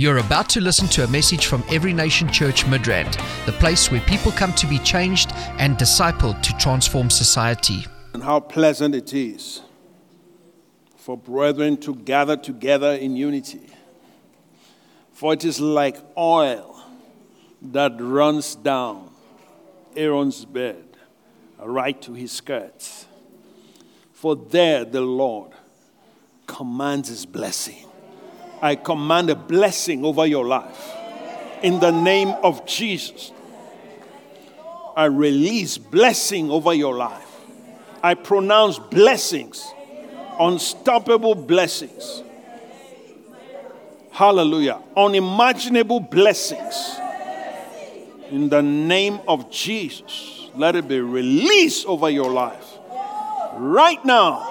You're about to listen to a message from Every Nation Church Midrand, the place where people come to be changed and discipled to transform society. And how pleasant it is for brethren to gather together in unity. For it is like oil that runs down Aaron's bed right to his skirts. For there the Lord commands his blessing. I command a blessing over your life. In the name of Jesus, I release blessing over your life. I pronounce blessings, unstoppable blessings. Hallelujah. Unimaginable blessings. In the name of Jesus, let it be released over your life. Right now.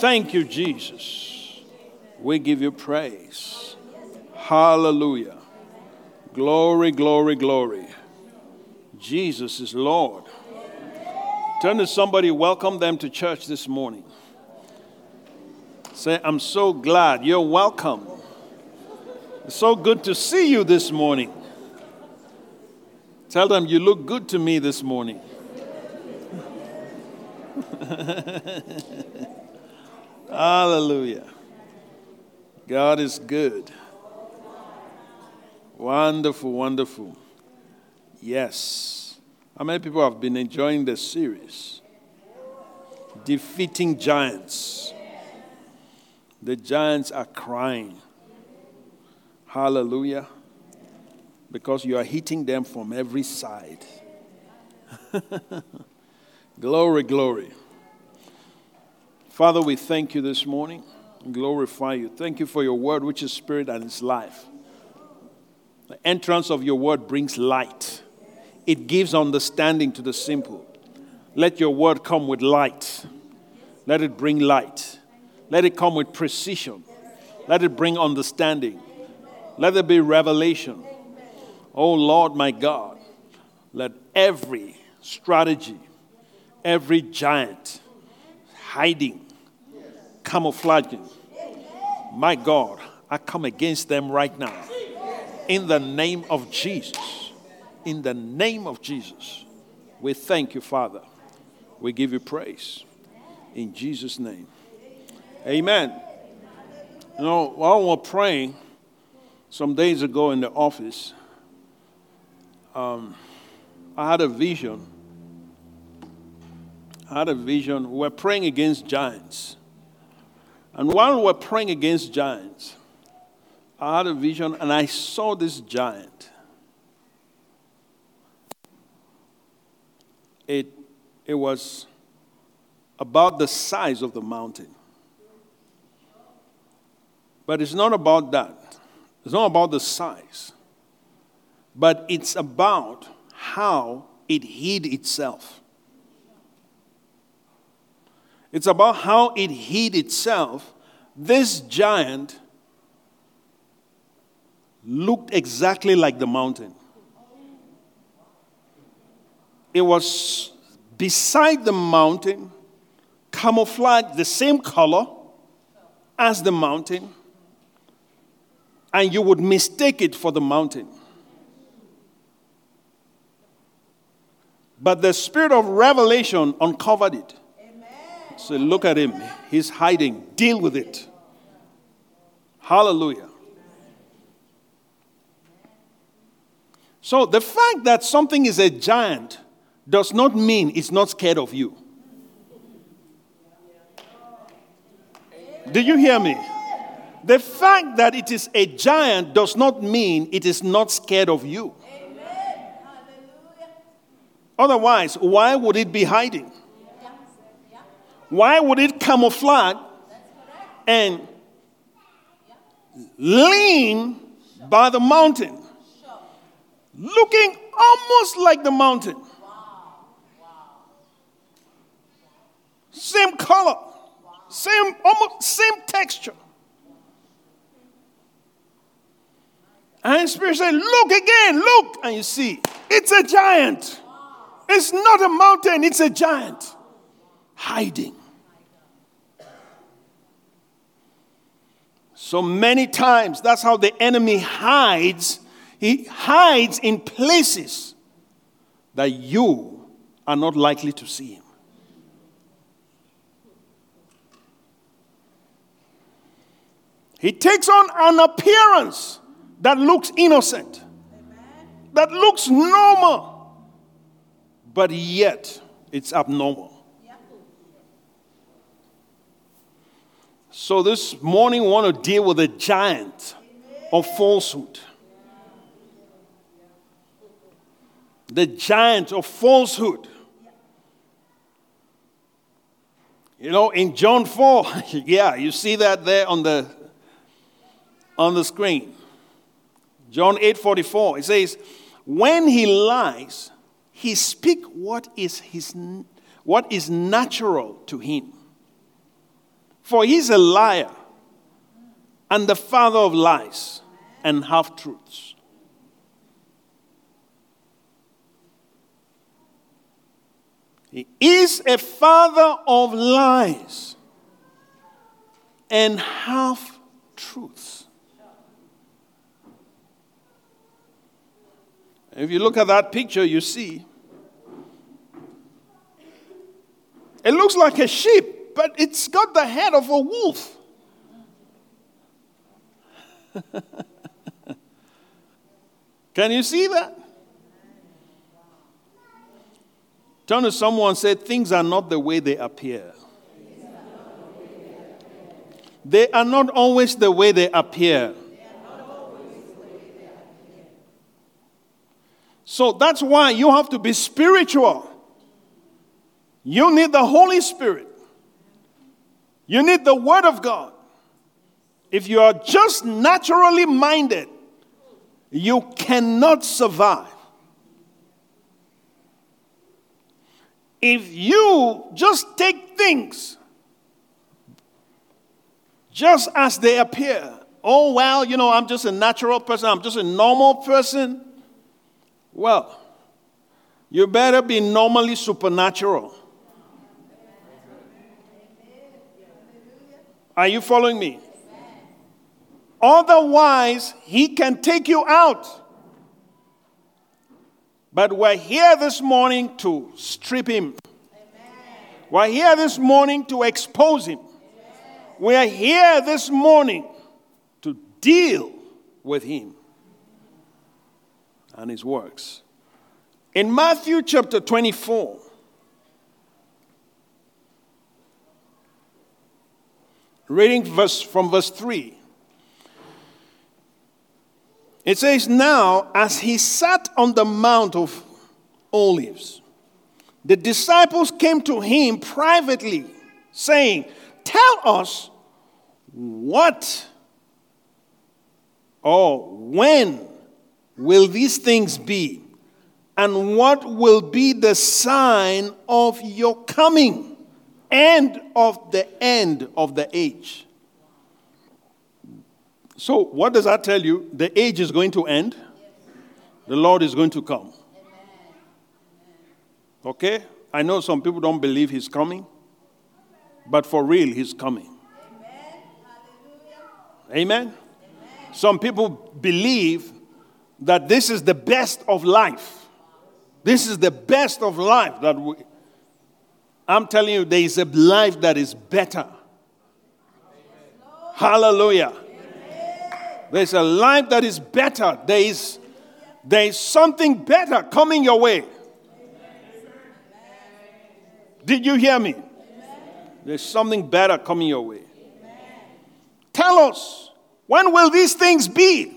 Thank you, Jesus. We give you praise. Hallelujah. Glory, glory, glory. Jesus is Lord. Turn to somebody, welcome them to church this morning. Say, I'm so glad you're welcome. It's so good to see you this morning. Tell them you look good to me this morning. Hallelujah. God is good. Wonderful, wonderful. Yes. How many people have been enjoying this series? Defeating giants. The giants are crying. Hallelujah. Because you are hitting them from every side. glory, glory. Father, we thank you this morning glorify you. Thank you for your word, which is spirit and is life. The entrance of your word brings light, it gives understanding to the simple. Let your word come with light. Let it bring light. Let it come with precision. Let it bring understanding. Let there be revelation. Oh Lord, my God, let every strategy, every giant hiding, camouflaging, my God, I come against them right now. In the name of Jesus. In the name of Jesus. We thank you, Father. We give you praise. In Jesus' name. Amen. You know, while we're praying, some days ago in the office, um, I had a vision. I had a vision. We're praying against giants. And while we're praying against giants, I had a vision and I saw this giant. It, it was about the size of the mountain. But it's not about that. It's not about the size. But it's about how it hid itself. It's about how it hid itself. This giant looked exactly like the mountain. It was beside the mountain, camouflaged the same color as the mountain, and you would mistake it for the mountain. But the spirit of revelation uncovered it. So look at him. He's hiding. Deal with it. Hallelujah. So the fact that something is a giant does not mean it's not scared of you. Do you hear me? The fact that it is a giant does not mean it is not scared of you. Otherwise, why would it be hiding? Why would it camouflage and lean by the mountain? Looking almost like the mountain. Same color, same almost same texture. And Spirit said, Look again, look. And you see, it's a giant. It's not a mountain, it's a giant hiding. So many times, that's how the enemy hides. He hides in places that you are not likely to see him. He takes on an appearance that looks innocent, that looks normal, but yet it's abnormal. So this morning, we want to deal with the giant of falsehood. The giant of falsehood. You know, in John 4, yeah, you see that there on the on the screen. John 8:44. It says, "When he lies, he speak what is his what is natural to him." For he's a liar and the father of lies and half truths. He is a father of lies and half truths. If you look at that picture, you see it looks like a sheep but it's got the head of a wolf. Can you see that? Turn to someone said, Things are not the way they appear. They are not always the way they appear. So that's why you have to be spiritual. You need the Holy Spirit. You need the Word of God. If you are just naturally minded, you cannot survive. If you just take things just as they appear, oh, well, you know, I'm just a natural person, I'm just a normal person, well, you better be normally supernatural. Are you following me? Otherwise, he can take you out. But we're here this morning to strip him. We're here this morning to expose him. We're here this morning to deal with him and his works. In Matthew chapter 24, Reading verse, from verse 3. It says, Now, as he sat on the Mount of Olives, the disciples came to him privately, saying, Tell us what or when will these things be? And what will be the sign of your coming? And of the end of the age. So, what does that tell you? The age is going to end, the Lord is going to come. Okay? I know some people don't believe He's coming, but for real, He's coming. Amen? Some people believe that this is the best of life. This is the best of life that we, I'm telling you, there is a life that is better. Hallelujah. There's a life that is better. There is, there is something better coming your way. Did you hear me? There's something better coming your way. Tell us, when will these things be?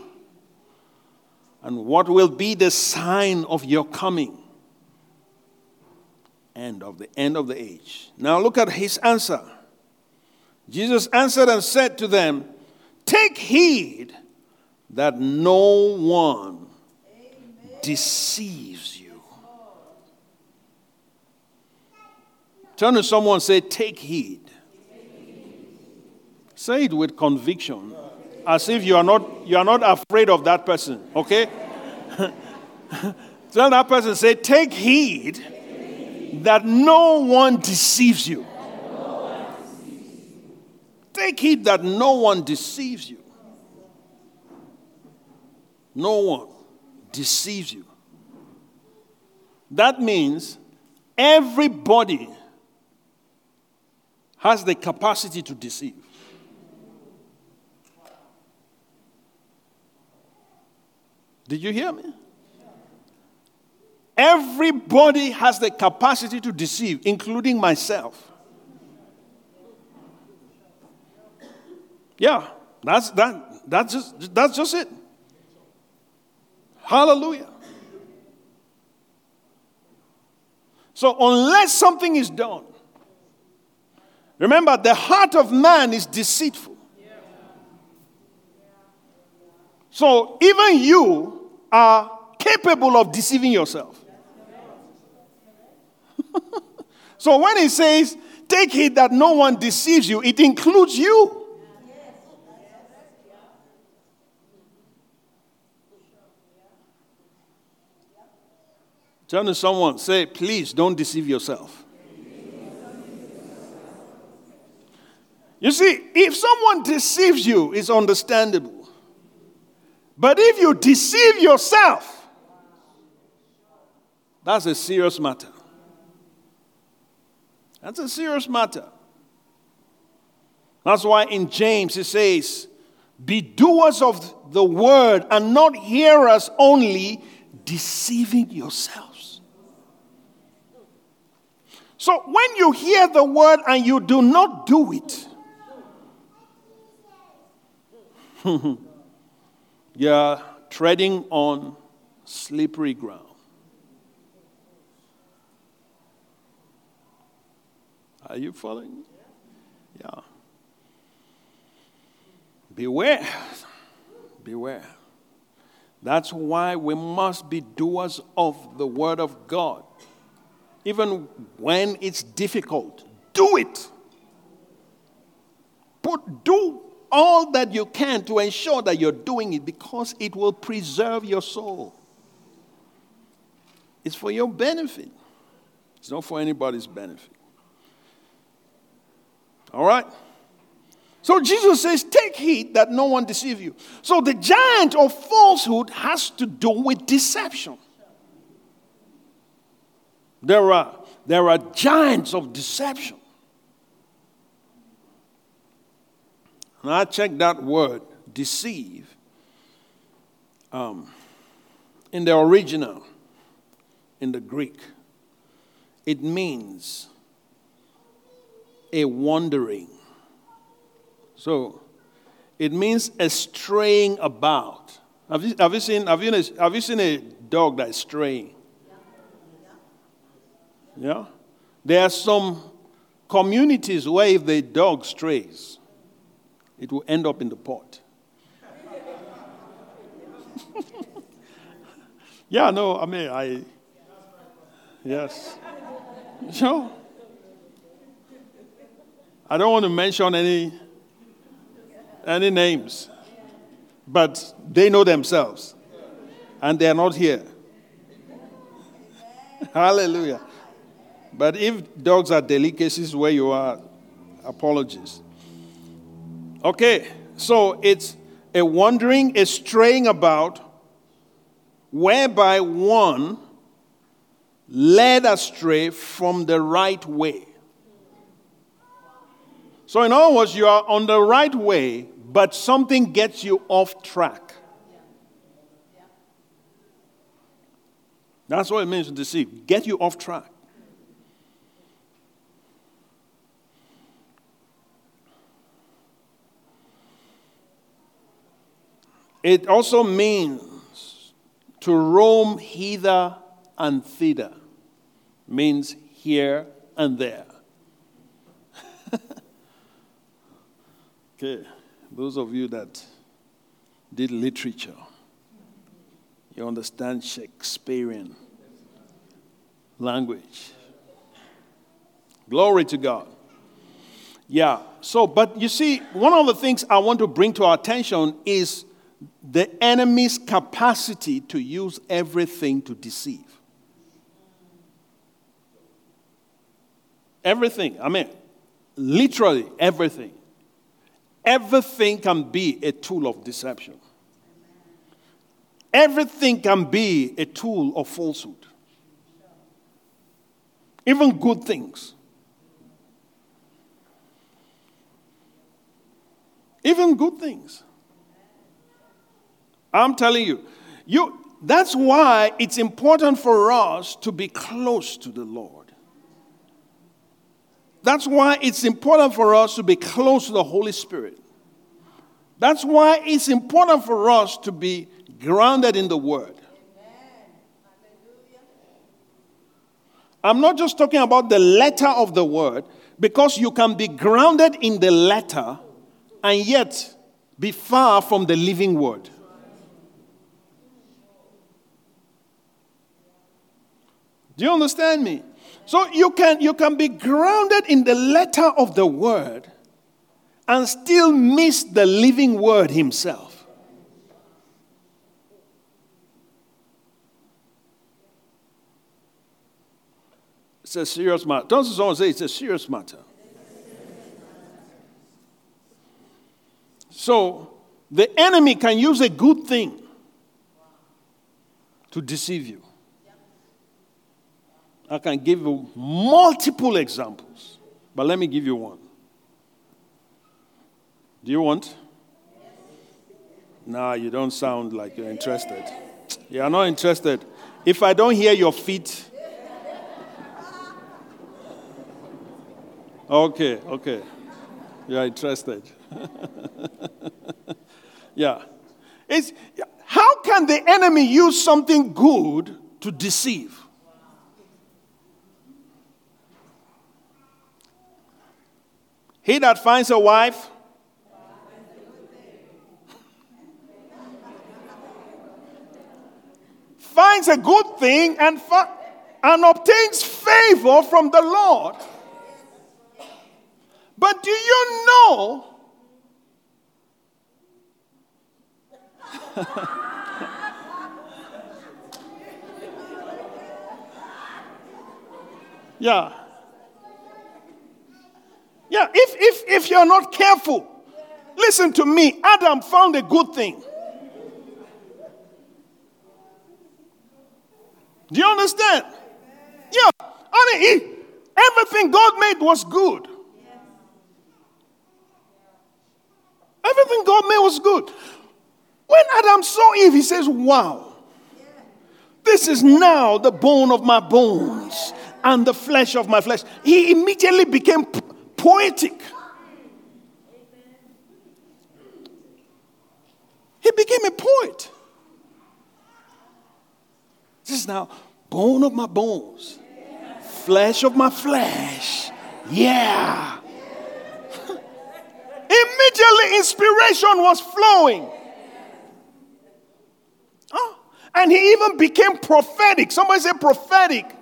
And what will be the sign of your coming? End of the end of the age. Now look at his answer. Jesus answered and said to them, Take heed that no one Amen. deceives you. Turn to someone say, Take heed. Say it with conviction, as if you are not, you are not afraid of that person, okay? Tell that person, say, Take heed that no one deceives you. Take heed that no one deceives you. No one deceives you. That means everybody has the capacity to deceive. Did you hear me? Everybody has the capacity to deceive, including myself. Yeah, that's that that's just that's just it. Hallelujah. So unless something is done, remember the heart of man is deceitful. So even you are capable of deceiving yourself. so when he says, take heed that no one deceives you, it includes you. Turn to someone, say, please don't deceive yourself. You see, if someone deceives you, it's understandable. But if you deceive yourself, that's a serious matter. That's a serious matter. That's why in James it says, Be doers of the word and not hearers only, deceiving yourselves. So when you hear the word and you do not do it, you're treading on slippery ground. Are you following? Yeah. Beware. Beware. That's why we must be doers of the Word of God even when it's difficult. Do it. Put, do all that you can to ensure that you're doing it because it will preserve your soul. It's for your benefit, it's not for anybody's benefit. All right? So Jesus says, Take heed that no one deceive you. So the giant of falsehood has to do with deception. There are, there are giants of deception. And I checked that word, deceive, um, in the original, in the Greek. It means a wandering. So it means a straying about. Have you, have you, seen, have you, have you seen a dog that's straying? Yeah? There are some communities where if the dog strays, it will end up in the pot. yeah, no, I mean, I. Yes. Sure. I don't want to mention any, any names, but they know themselves, and they are not here. Hallelujah. But if dogs are delicacies where you are, apologies. Okay, so it's a wandering, a straying about, whereby one led astray from the right way. So, in other words, you are on the right way, but something gets you off track. That's what it means to deceive. Get you off track. It also means to roam hither and thither, means here and there. Okay, those of you that did literature, you understand Shakespearean language. Glory to God. Yeah, so, but you see, one of the things I want to bring to our attention is the enemy's capacity to use everything to deceive. Everything. I mean, literally everything. Everything can be a tool of deception. Everything can be a tool of falsehood. Even good things. Even good things. I'm telling you, you that's why it's important for us to be close to the Lord. That's why it's important for us to be close to the Holy Spirit. That's why it's important for us to be grounded in the Word. I'm not just talking about the letter of the Word, because you can be grounded in the letter and yet be far from the living Word. Do you understand me? So you can, you can be grounded in the letter of the word and still miss the living word himself. It's a serious matter. Don't someone say it's a serious matter? So the enemy can use a good thing to deceive you. I can give you multiple examples, but let me give you one. Do you want? Nah, you don't sound like you're interested. You are not interested. If I don't hear your feet, okay, okay, you are interested. yeah. It's, how can the enemy use something good to deceive? He that finds a wife finds a good thing and, fa- and obtains favor from the Lord. But do you know? yeah. Yeah, if, if, if you're not careful, listen to me. Adam found a good thing. Do you understand? Yeah. I mean, he, everything God made was good. Everything God made was good. When Adam saw Eve, he says, Wow, this is now the bone of my bones and the flesh of my flesh. He immediately became poetic. He became a poet. This is now bone of my bones, flesh of my flesh. Yeah. Immediately, inspiration was flowing. Oh, and he even became prophetic. Somebody say prophetic.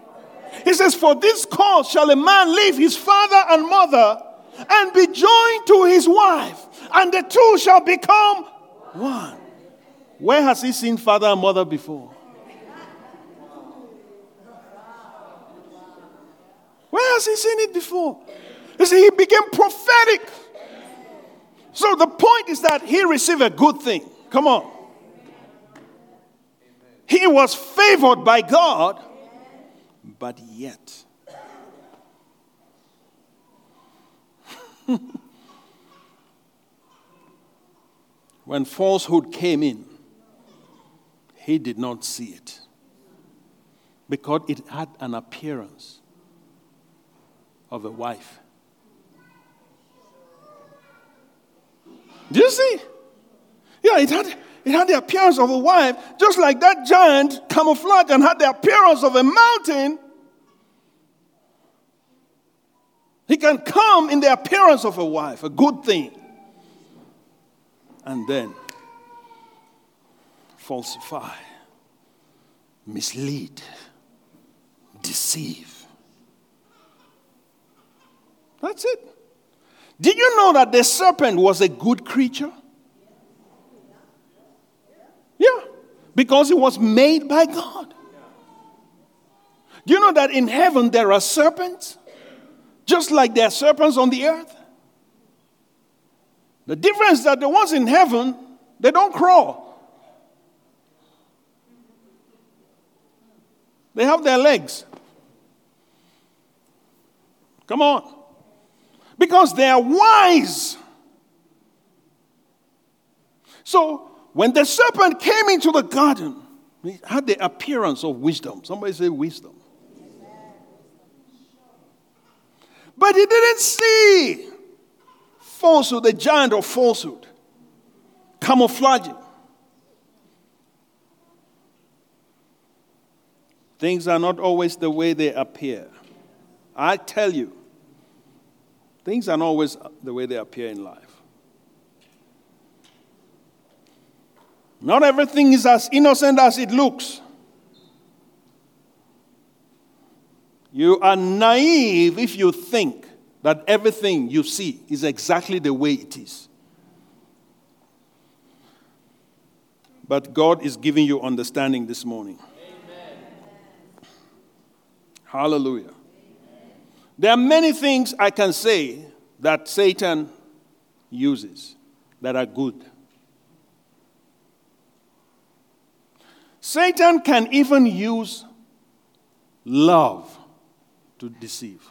He says, For this cause shall a man leave his father and mother and be joined to his wife, and the two shall become one. Where has he seen father and mother before? Where has he seen it before? You see, he became prophetic. So the point is that he received a good thing. Come on. He was favored by God but yet. when falsehood came in, he did not see it because it had an appearance of a wife. Do you see? Yeah, it had, it had the appearance of a wife, just like that giant camouflaged and had the appearance of a mountain. He can come in the appearance of a wife, a good thing, and then falsify, mislead, deceive. That's it. Did you know that the serpent was a good creature? Yeah, because it was made by God. Do you know that in heaven there are serpents? Just like there are serpents on the earth? The difference that the ones in heaven, they don't crawl. They have their legs. Come on. Because they are wise. So, when the serpent came into the garden, he had the appearance of wisdom. Somebody say wisdom. But he didn't see falsehood, the giant of falsehood, camouflaging. Things are not always the way they appear. I tell you, things are not always the way they appear in life. Not everything is as innocent as it looks. You are naive if you think that everything you see is exactly the way it is. But God is giving you understanding this morning. Amen. Hallelujah. Amen. There are many things I can say that Satan uses that are good. Satan can even use love to deceive.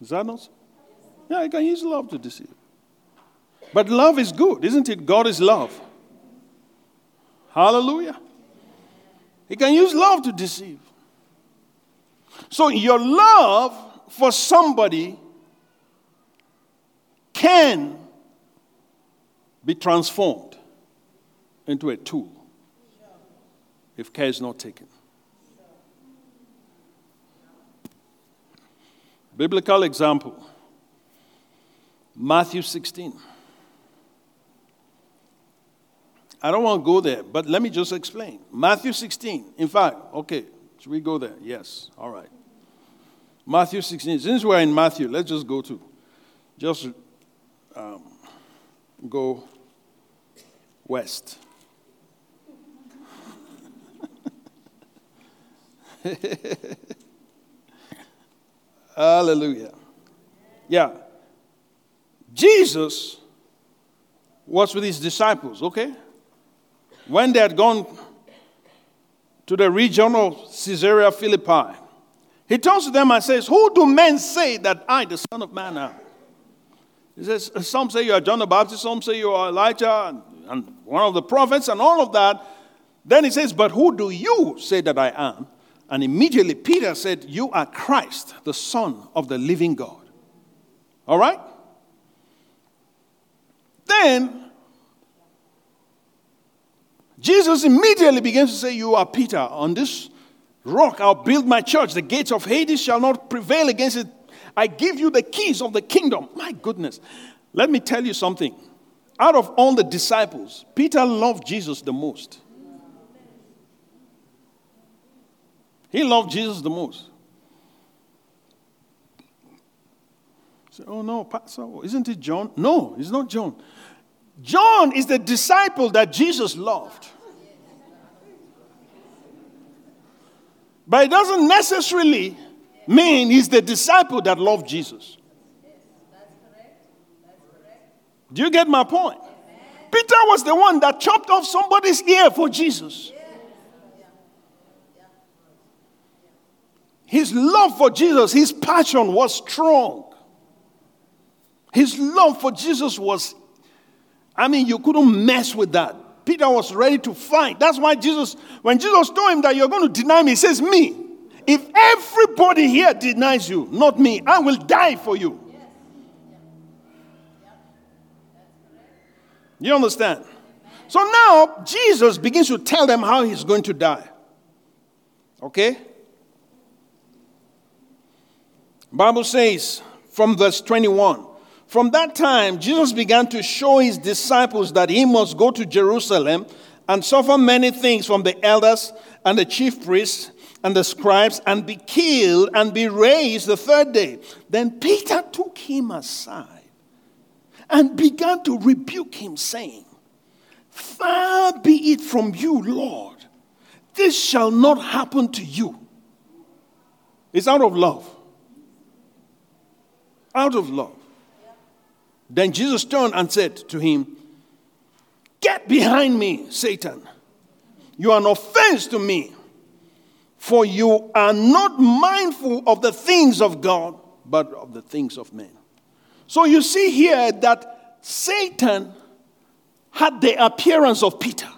Is that not so? Yeah, he can use love to deceive. But love is good, isn't it? God is love. Hallelujah. He can use love to deceive. So your love for somebody can be transformed into a tool if care is not taken. Biblical example Matthew 16. I don't want to go there, but let me just explain. Matthew 16. In fact, okay, should we go there? Yes. All right. Matthew 16. Since we're in Matthew, let's just go to, just um, go west. Hallelujah. Yeah. Jesus was with his disciples, okay? When they had gone to the region of Caesarea Philippi, he turns to them and says, Who do men say that I, the Son of Man, am? He says, Some say you are John the Baptist, some say you are Elijah, and, and one of the prophets, and all of that. Then he says, But who do you say that I am? And immediately Peter said, You are Christ, the Son of the living God. All right? Then Jesus immediately begins to say, You are Peter. On this rock I'll build my church. The gates of Hades shall not prevail against it. I give you the keys of the kingdom. My goodness. Let me tell you something. Out of all the disciples, Peter loved Jesus the most. He loved Jesus the most. Say, oh no, Pastor, isn't it John? No, it's not John. John is the disciple that Jesus loved. But it doesn't necessarily mean he's the disciple that loved Jesus. Do you get my point? Peter was the one that chopped off somebody's ear for Jesus. His love for Jesus, his passion was strong. His love for Jesus was, I mean, you couldn't mess with that. Peter was ready to fight. That's why Jesus, when Jesus told him that you're going to deny me, he says, Me. If everybody here denies you, not me, I will die for you. You understand? So now Jesus begins to tell them how he's going to die. Okay? Bible says from verse 21 From that time, Jesus began to show his disciples that he must go to Jerusalem and suffer many things from the elders and the chief priests and the scribes and be killed and be raised the third day. Then Peter took him aside and began to rebuke him, saying, Far be it from you, Lord. This shall not happen to you. It's out of love out of love. Then Jesus turned and said to him, Get behind me, Satan. You are an offense to me, for you are not mindful of the things of God, but of the things of men. So you see here that Satan had the appearance of Peter.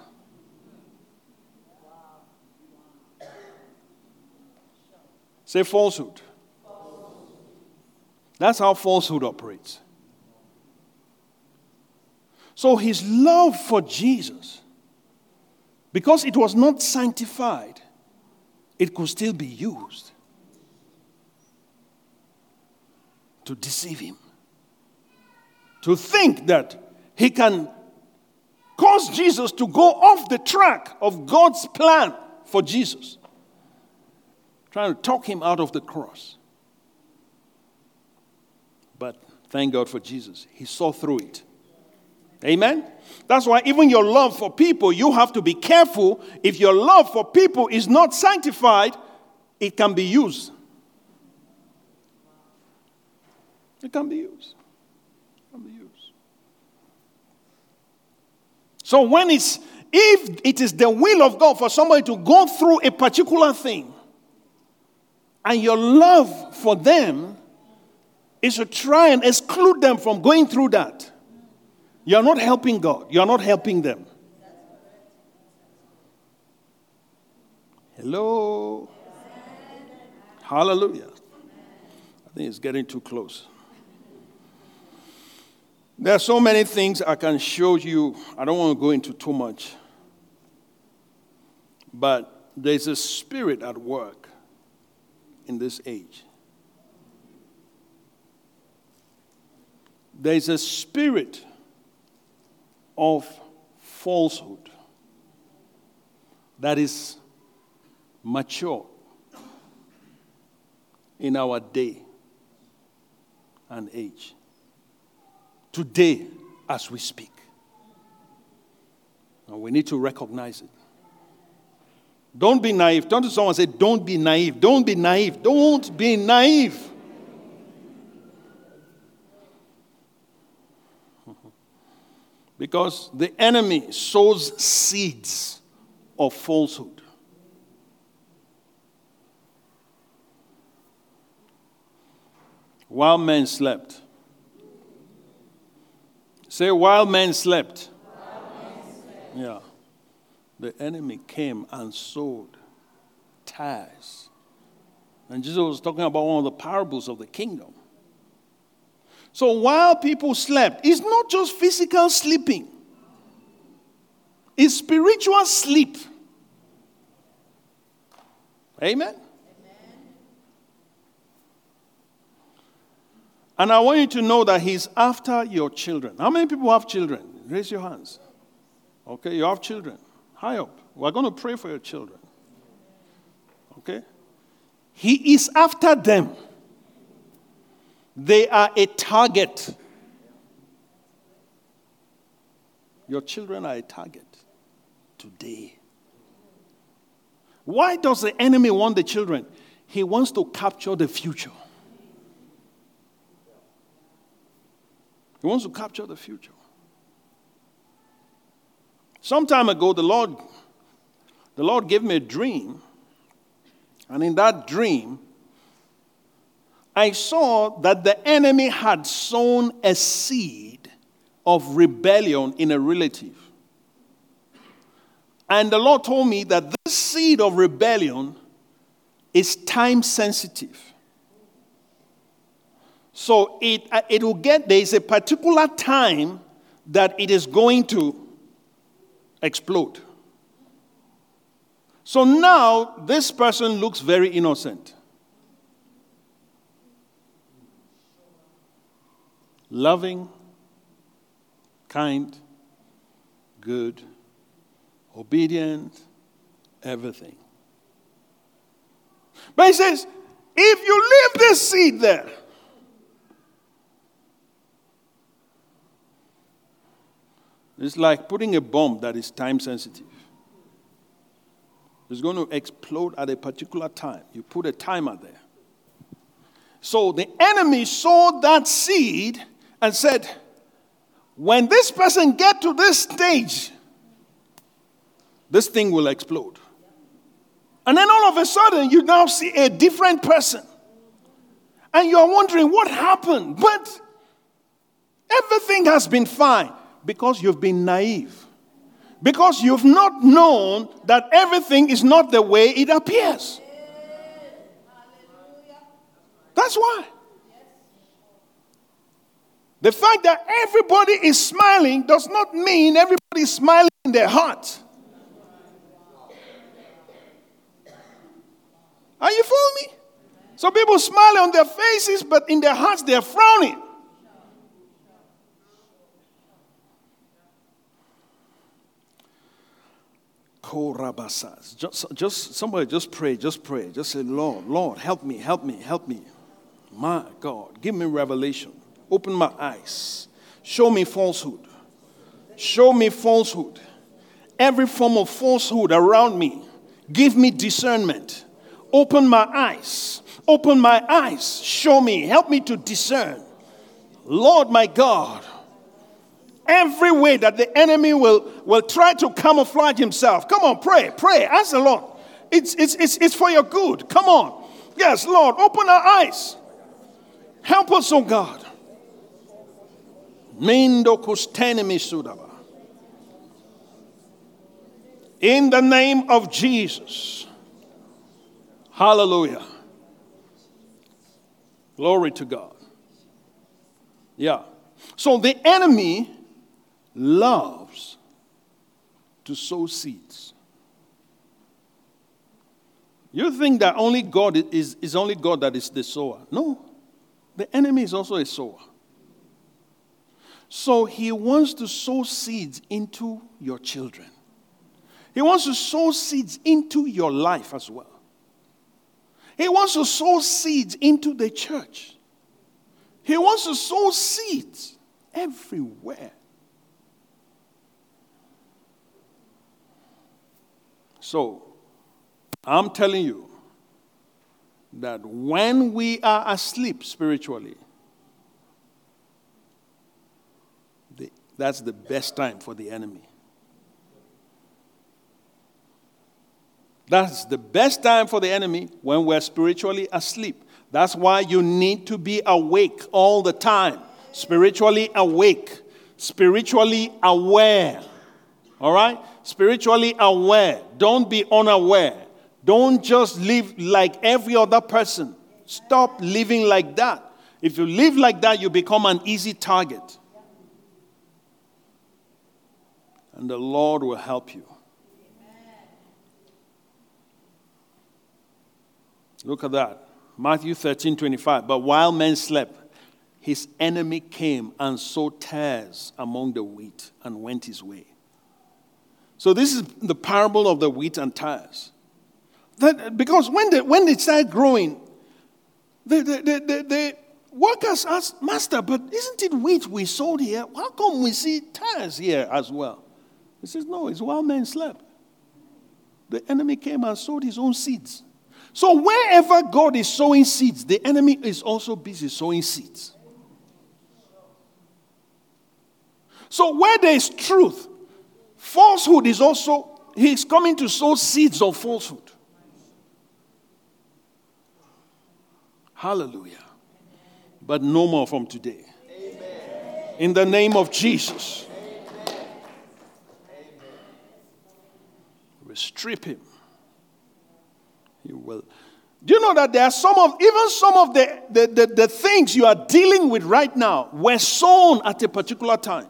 Say falsehood. That's how falsehood operates. So his love for Jesus, because it was not sanctified, it could still be used to deceive him. To think that he can cause Jesus to go off the track of God's plan for Jesus, trying to talk him out of the cross. But thank God for Jesus. He saw through it. Amen? That's why even your love for people, you have to be careful. If your love for people is not sanctified, it can be used. It can be used. It can be used. So when it's if it is the will of God for somebody to go through a particular thing, and your love for them is to try and exclude them from going through that. You're not helping God, you're not helping them. Hello. Hallelujah. I think it's getting too close. There are so many things I can show you. I don't want to go into too much. But there's a spirit at work in this age. There's a spirit of falsehood that is mature in our day and age. Today, as we speak. And we need to recognize it. Don't be naive. Turn to someone and say, Don't be naive. Don't be naive. Don't be naive. Because the enemy sows seeds of falsehood. While men slept. Say, while men slept. While men slept. Yeah. The enemy came and sowed tares. And Jesus was talking about one of the parables of the kingdom. So while people slept, it's not just physical sleeping, it's spiritual sleep. Amen? Amen? And I want you to know that He's after your children. How many people have children? Raise your hands. Okay, you have children. High up. We're going to pray for your children. Okay? He is after them. They are a target. Your children are a target today. Why does the enemy want the children? He wants to capture the future. He wants to capture the future. Some time ago, the Lord, the Lord gave me a dream, and in that dream, I saw that the enemy had sown a seed of rebellion in a relative. And the Lord told me that this seed of rebellion is time sensitive. So it, uh, it will get, there is a particular time that it is going to explode. So now this person looks very innocent. Loving, kind, good, obedient, everything. But he says, if you leave this seed there, it's like putting a bomb that is time sensitive. It's going to explode at a particular time. You put a timer there. So the enemy saw that seed and said, when this person get to this stage, this thing will explode. And then all of a sudden, you now see a different person. And you're wondering what happened. But everything has been fine because you've been naive. Because you've not known that everything is not the way it appears. That's why. The fact that everybody is smiling does not mean everybody is smiling in their heart. Are you following me? Some people smile on their faces, but in their hearts they're frowning. Just, just somebody just pray, just pray. Just say, Lord, Lord, help me, help me, help me. My God, give me revelation. Open my eyes. Show me falsehood. Show me falsehood. Every form of falsehood around me. Give me discernment. Open my eyes. Open my eyes. Show me. Help me to discern. Lord my God, every way that the enemy will, will try to camouflage himself. Come on, pray, pray, ask the Lord. It's, it's, it's, it's for your good. Come on. Yes, Lord, open our eyes. Help us, oh God. In the name of Jesus. Hallelujah. Glory to God. Yeah. So the enemy loves to sow seeds. You think that only God is, is only God that is the sower. No. The enemy is also a sower. So he wants to sow seeds into your children. He wants to sow seeds into your life as well. He wants to sow seeds into the church. He wants to sow seeds everywhere. So, I'm telling you that when we are asleep spiritually, that's the best time for the enemy. That's the best time for the enemy when we're spiritually asleep. That's why you need to be awake all the time. Spiritually awake, spiritually aware. All right? Spiritually aware. Don't be unaware. Don't just live like every other person. Stop living like that. If you live like that, you become an easy target. And the Lord will help you. Look at that. Matthew 13 25. But while men slept, his enemy came and sowed tares among the wheat and went his way. So, this is the parable of the wheat and tares. That, because when they, when they start growing, the, the, the, the, workers asked, Master, but isn't it wheat we sowed here? How come we see tares here as well? He says, No, it's while men slept. The enemy came and sowed his own seeds. So wherever God is sowing seeds, the enemy is also busy sowing seeds. So where there is truth, falsehood is also, he's coming to sow seeds of falsehood. Hallelujah. But no more from today. Amen. In the name of Jesus. Amen. We strip him he will. Do you know that there are some of, even some of the, the, the, the things you are dealing with right now were sown at a particular time?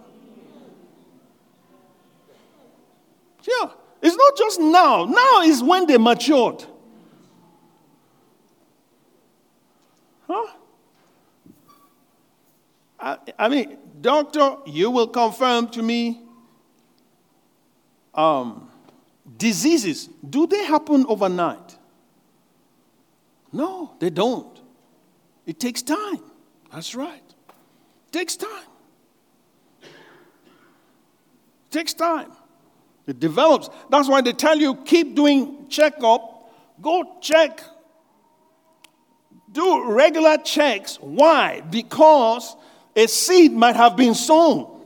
Yeah. It's not just now. Now is when they matured. Huh? I, I mean, doctor, you will confirm to me um, diseases, do they happen overnight? No, they don't. It takes time. That's right. It takes time. It takes time. It develops. That's why they tell you keep doing checkup. Go check. Do regular checks. Why? Because a seed might have been sown.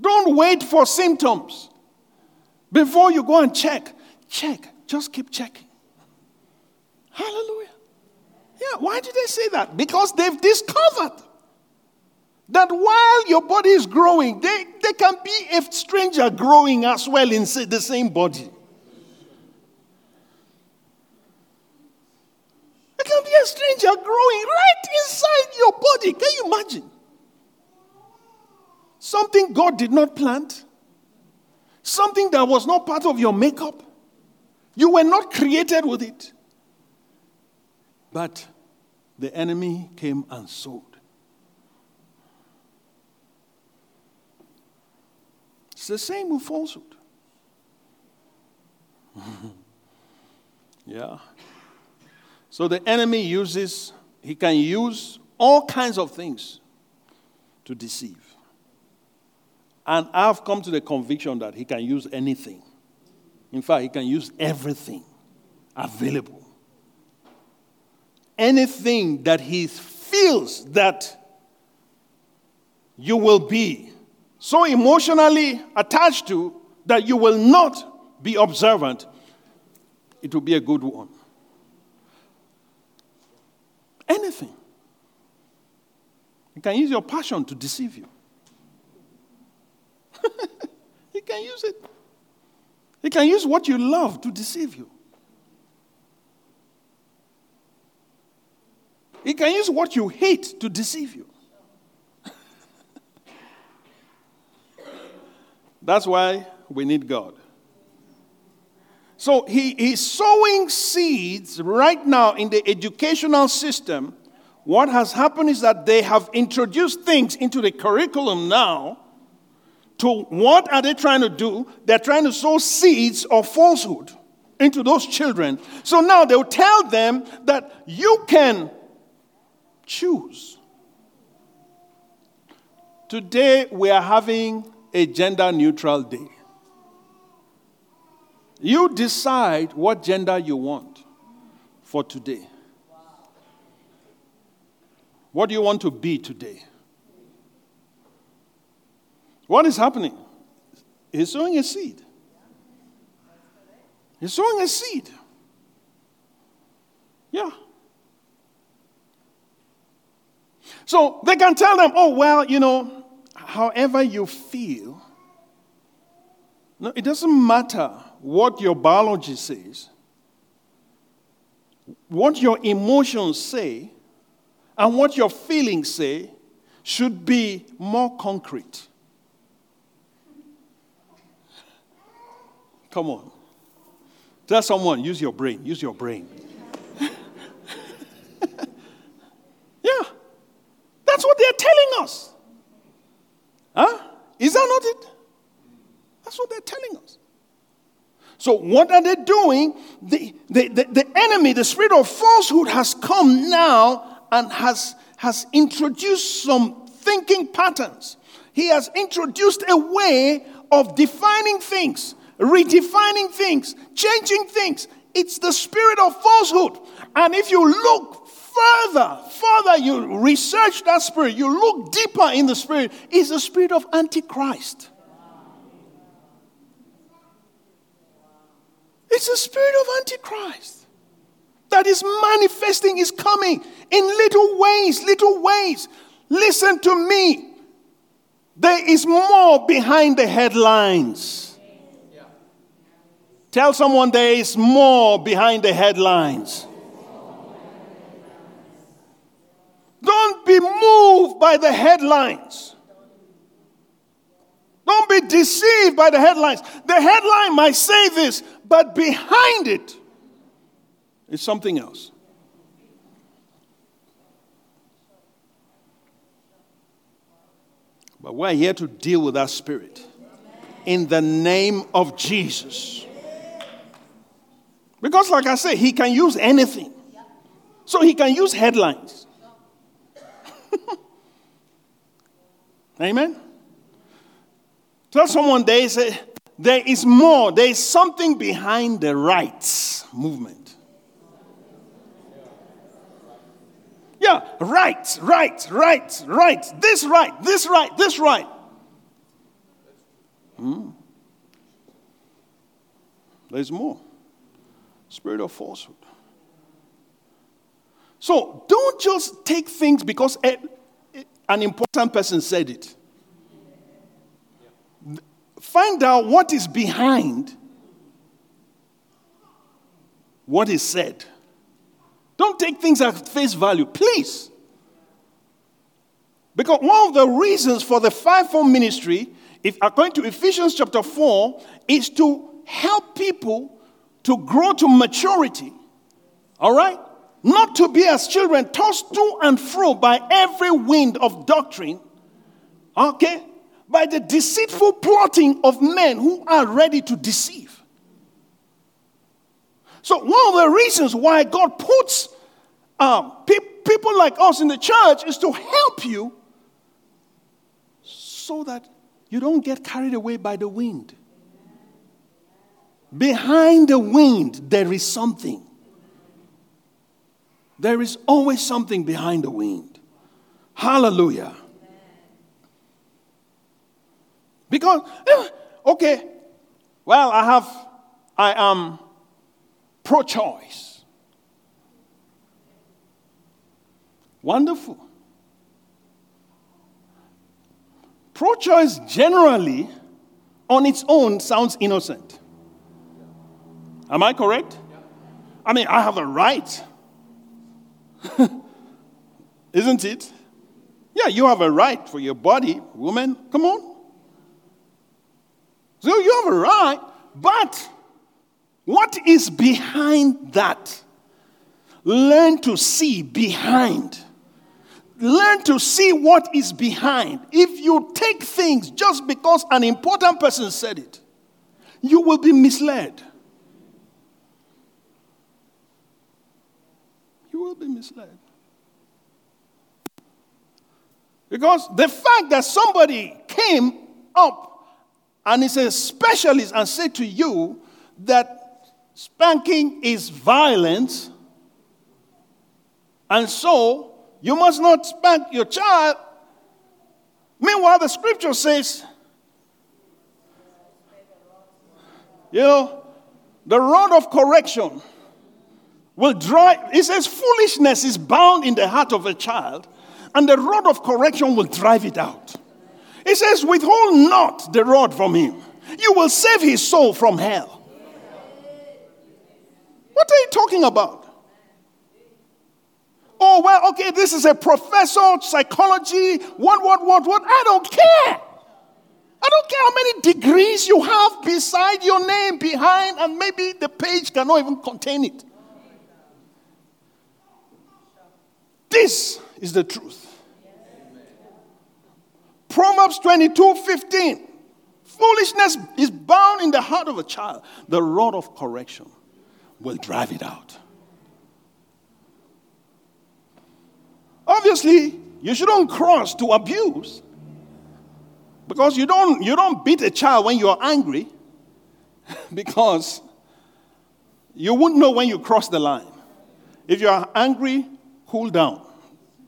Don't wait for symptoms before you go and check. Check. Just keep checking. Hallelujah. Yeah, why did they say that? Because they've discovered that while your body is growing, they, there can be a stranger growing as well in the same body. There can be a stranger growing right inside your body. Can you imagine? Something God did not plant, something that was not part of your makeup. You were not created with it. But the enemy came and sowed. It's the same with falsehood. yeah. So the enemy uses, he can use all kinds of things to deceive. And I've come to the conviction that he can use anything. In fact, he can use everything available. Anything that he feels that you will be so emotionally attached to that you will not be observant, it will be a good one. Anything. You can use your passion to deceive you. he can use it. He can use what you love to deceive you. He can use what you hate to deceive you. That's why we need God. So he, he's sowing seeds right now in the educational system. What has happened is that they have introduced things into the curriculum now. To what are they trying to do? They're trying to sow seeds of falsehood into those children. So now they'll tell them that you can choose. Today we are having a gender neutral day. You decide what gender you want for today. What do you want to be today? What is happening? He's sowing a seed. He's sowing a seed. Yeah. So they can tell them, oh, well, you know, however you feel, no, it doesn't matter what your biology says, what your emotions say, and what your feelings say should be more concrete. Come on. Tell someone, use your brain, use your brain. yeah. That's what they're telling us. Huh? Is that not it? That's what they're telling us. So, what are they doing? The, the, the, the, enemy, the spirit of falsehood, has come now and has, has introduced some thinking patterns. He has introduced a way of defining things, redefining things, changing things. It's the spirit of falsehood. And if you look further, further you research that spirit, you look deeper in the spirit, it's the spirit of Antichrist. It's the spirit of Antichrist that is manifesting, is coming in little ways, little ways. Listen to me. There is more behind the headlines. Tell someone there is more behind the headlines. Don't be moved by the headlines. Don't be deceived by the headlines. The headline might say this, but behind it is something else. But we're here to deal with that spirit in the name of Jesus. Because, like I say, he can use anything. So he can use headlines. Amen. Tell someone there is, there is more, there is something behind the rights movement. Yeah, right, right, right, right, this right, this right, this right. Hmm? There's more. Spirit of falsehood. So don't just take things because an important person said it. Find out what is behind what is said. Don't take things at face value, please. Because one of the reasons for the fivefold ministry, if according to Ephesians chapter 4, is to help people to grow to maturity. All right? Not to be as children tossed to and fro by every wind of doctrine. Okay? By the deceitful plotting of men who are ready to deceive. So, one of the reasons why God puts um, pe- people like us in the church is to help you so that you don't get carried away by the wind. Behind the wind, there is something. There is always something behind the wind. Hallelujah. Because, eh, okay, well, I have, I am pro choice. Wonderful. Pro choice generally, on its own, sounds innocent. Am I correct? I mean, I have a right. Isn't it? Yeah, you have a right for your body, woman. Come on. So you have a right, but what is behind that? Learn to see behind. Learn to see what is behind. If you take things just because an important person said it, you will be misled. You will be misled. Because the fact that somebody came up and is a specialist and said to you that spanking is violence, and so you must not spank your child. Meanwhile, the scripture says, you know, the rod of correction will drive, it says, foolishness is bound in the heart of a child, and the rod of correction will drive it out. It says, withhold not the rod from him. You will save his soul from hell. What are you talking about? Oh, well, okay, this is a professor, psychology, what, what, what, what. I don't care. I don't care how many degrees you have beside your name, behind, and maybe the page cannot even contain it. This is the truth. Proverbs 22 15. Foolishness is bound in the heart of a child. The rod of correction will drive it out. Obviously, you shouldn't cross to abuse because you don't, you don't beat a child when you're angry because you wouldn't know when you cross the line. If you are angry, cool down.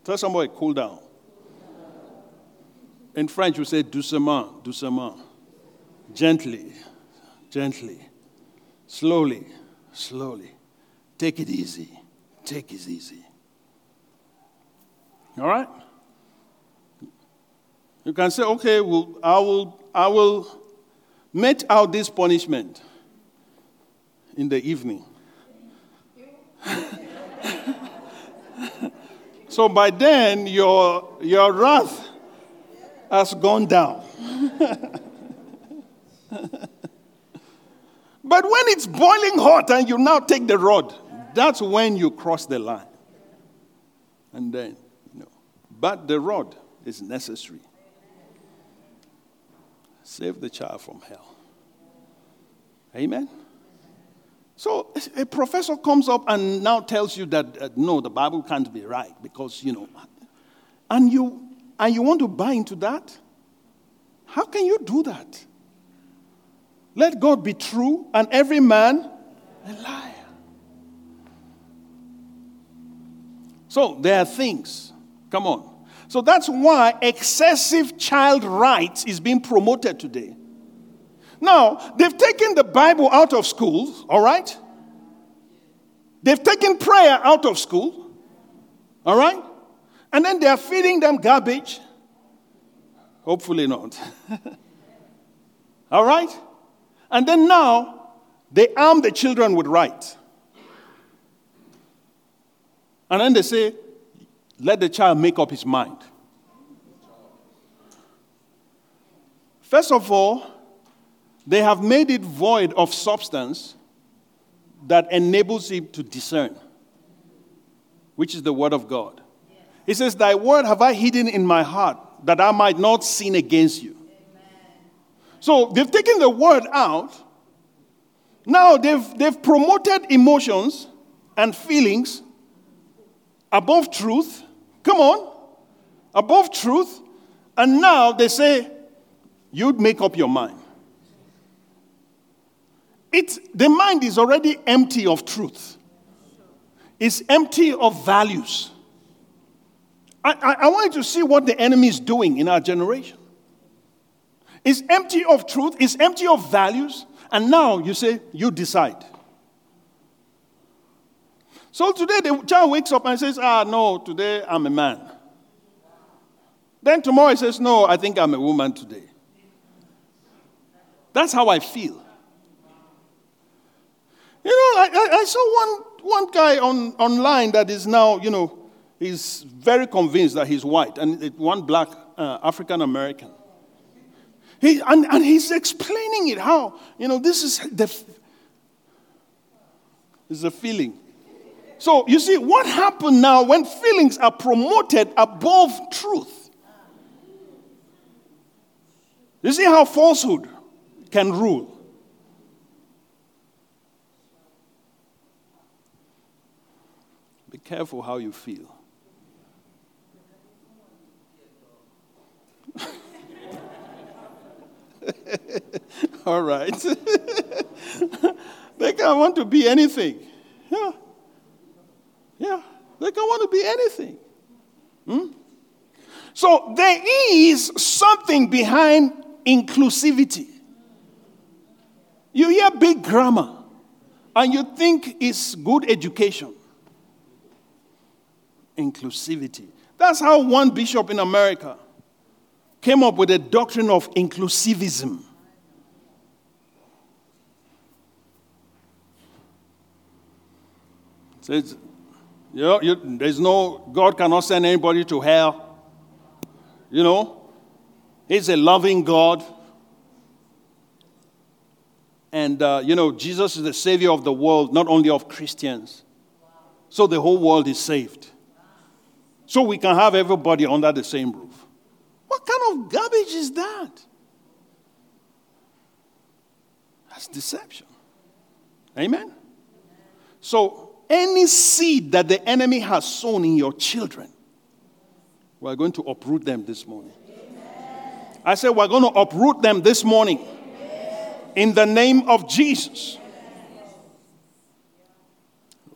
Tell somebody, cool down. In French, we say doucement, doucement. Gently, gently, slowly, slowly. Take it easy. Take it easy. All right? You can say, okay, well, I, will, I will mete out this punishment in the evening. so by then, your, your wrath has gone down. but when it's boiling hot and you now take the rod, that's when you cross the line. And then no. but the rod is necessary. Save the child from hell. Amen. So a professor comes up and now tells you that uh, no, the Bible can't be right because you know, and you and you want to buy into that. How can you do that? Let God be true and every man a liar. So there are things Come on. So that's why excessive child rights is being promoted today. Now, they've taken the Bible out of schools, all right? They've taken prayer out of school, all right? And then they are feeding them garbage. Hopefully not. all right? And then now, they arm the children with rights. And then they say, let the child make up his mind. First of all, they have made it void of substance that enables him to discern, which is the Word of God. He says, Thy word have I hidden in my heart that I might not sin against you. So they've taken the word out. Now they've, they've promoted emotions and feelings above truth. Come on, above truth. And now they say, You'd make up your mind. It, the mind is already empty of truth, it's empty of values. I, I, I want you to see what the enemy is doing in our generation. It's empty of truth, it's empty of values, and now you say, you decide. So today the child wakes up and says, Ah, no, today I'm a man. Then tomorrow he says, No, I think I'm a woman today. That's how I feel. You know, I, I, I saw one, one guy on, online that is now, you know, he's very convinced that he's white, and one black uh, African American. He, and, and he's explaining it how, you know, this is the, is a feeling. So you see, what happened now when feelings are promoted above truth? You see how falsehood can rule. Careful how you feel. All right. they can want to be anything. Yeah. Yeah. They can want to be anything. Hmm? So there is something behind inclusivity. You hear big grammar and you think it's good education inclusivity. That's how one bishop in America came up with a doctrine of inclusivism. Says, you know, you, there's no, God cannot send anybody to hell. You know, He's a loving God. And, uh, you know, Jesus is the Savior of the world, not only of Christians. So the whole world is saved so we can have everybody under the same roof. What kind of garbage is that? That's deception. Amen? So, any seed that the enemy has sown in your children, we're going to uproot them this morning. I said, we're going to uproot them this morning in the name of Jesus.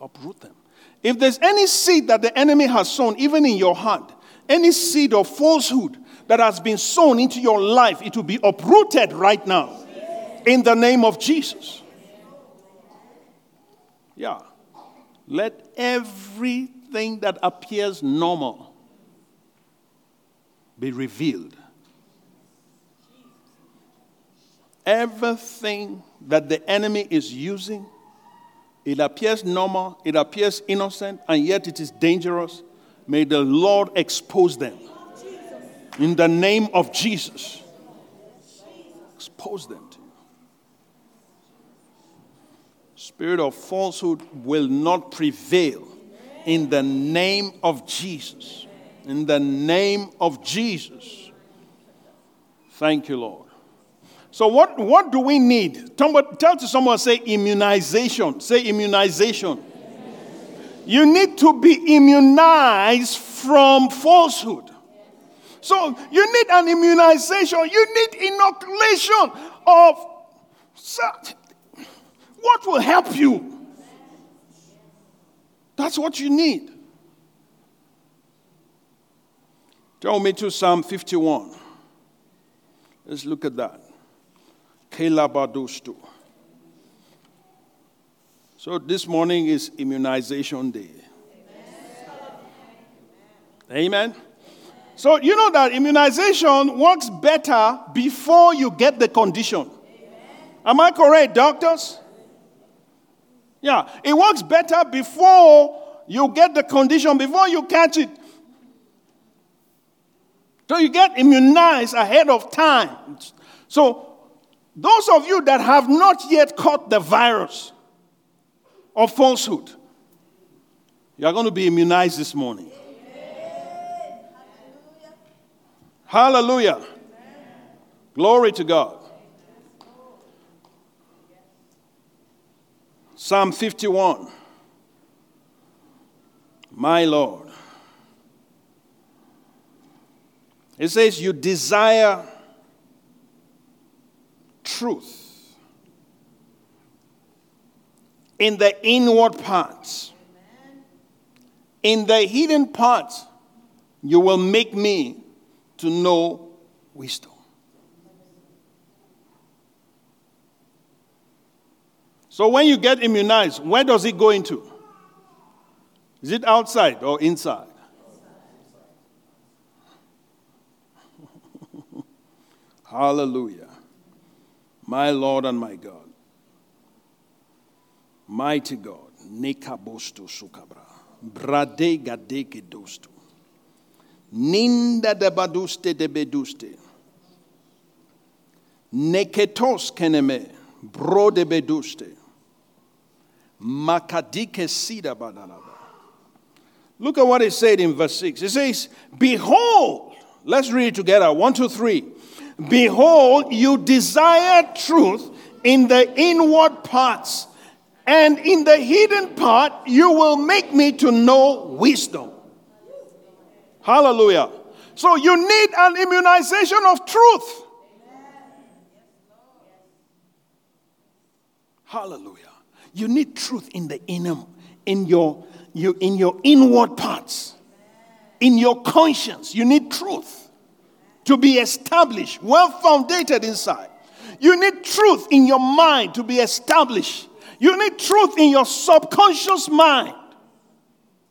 Uproot them. If there's any seed that the enemy has sown, even in your heart, any seed of falsehood that has been sown into your life, it will be uprooted right now in the name of Jesus. Yeah. Let everything that appears normal be revealed. Everything that the enemy is using it appears normal, it appears innocent, and yet it is dangerous. May the Lord expose them. In the name of Jesus. Expose them to you. Spirit of falsehood will not prevail. In the name of Jesus. In the name of Jesus. Thank you, Lord. So, what, what do we need? Tell, to someone, say immunization. Say immunization. You need to be immunized from falsehood. So, you need an immunization. You need inoculation of what will help you. That's what you need. Tell me to Psalm 51. Let's look at that. Kelabadustu. So this morning is immunization day. Amen. Amen. So you know that immunization works better before you get the condition. Amen. Am I correct, doctors? Yeah, it works better before you get the condition, before you catch it. So you get immunized ahead of time. So, those of you that have not yet caught the virus of falsehood, you are going to be immunized this morning. Hallelujah. Hallelujah. Glory to God. Psalm 51. My Lord. It says, You desire truth in the inward parts. In the hidden parts, you will make me to know wisdom. So when you get immunized, where does it go into? Is it outside or inside? Hallelujah. My Lord and my God. Mighty God. Nekabosto sukabra. Brade gadeke dosto. Ninda de baduste de beduste. Neketos keneme. Bro de beduste. Makadike sida badalaba. Look at what it said in verse 6. It says, Behold, let's read it together. One, two, three. Behold, you desire truth in the inward parts, and in the hidden part, you will make me to know wisdom. Hallelujah. So you need an immunization of truth. Hallelujah. You need truth in the inner, in your, your, in your inward parts, in your conscience. You need truth to be established, well founded inside. You need truth in your mind to be established. You need truth in your subconscious mind.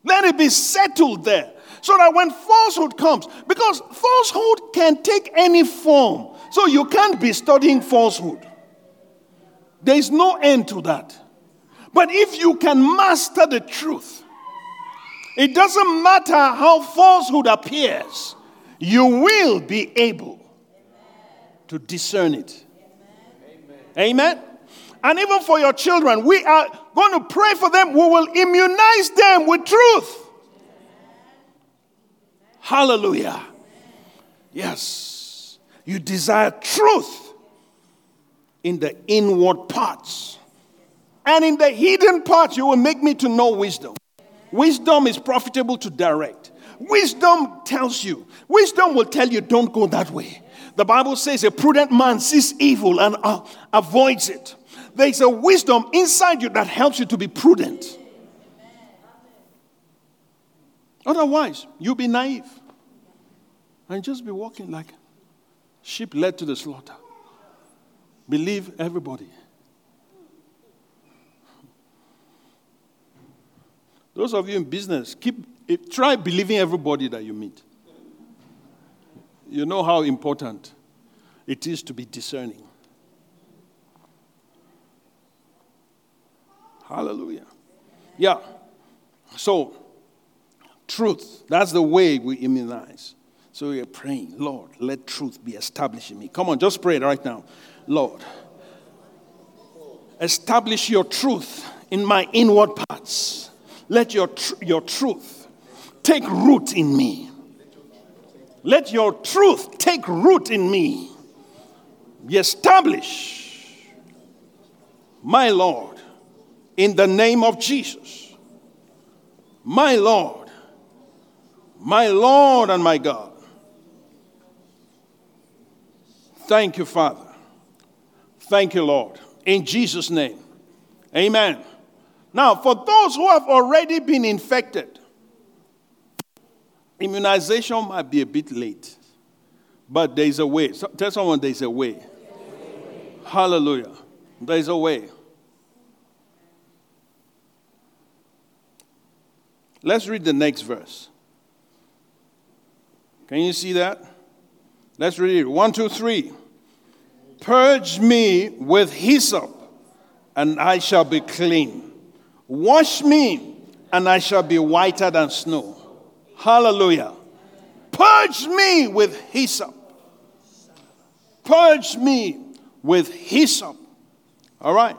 Let it be settled there. So that when falsehood comes, because falsehood can take any form. So you can't be studying falsehood. There is no end to that. But if you can master the truth, it doesn't matter how falsehood appears, you will be able to discern it. Amen. And even for your children, we are going to pray for them. We will immunize them with truth. Hallelujah. Yes. You desire truth in the inward parts. And in the hidden parts, you will make me to know wisdom. Wisdom is profitable to direct. Wisdom tells you, wisdom will tell you, don't go that way. The Bible says a prudent man sees evil and uh, avoids it. There is a wisdom inside you that helps you to be prudent. Otherwise, you'll be naive and just be walking like sheep led to the slaughter. Believe everybody. Those of you in business, keep try believing everybody that you meet. You know how important it is to be discerning. Hallelujah. Yeah. So, truth, that's the way we immunize. So we are praying, Lord, let truth be established in me. Come on, just pray it right now. Lord, establish your truth in my inward parts. Let your, tr- your truth take root in me. Let your truth take root in me. Be established, my Lord, in the name of Jesus. My Lord, my Lord and my God. Thank you, Father. Thank you, Lord. In Jesus' name. Amen. Now, for those who have already been infected, immunization might be a bit late, but there's a way. So, tell someone there's a way. Hallelujah. There's a way. Let's read the next verse. Can you see that? Let's read it. One, two, three. Purge me with hyssop, and I shall be clean. Wash me, and I shall be whiter than snow. Hallelujah. Purge me with hyssop. Purge me with hyssop. All right.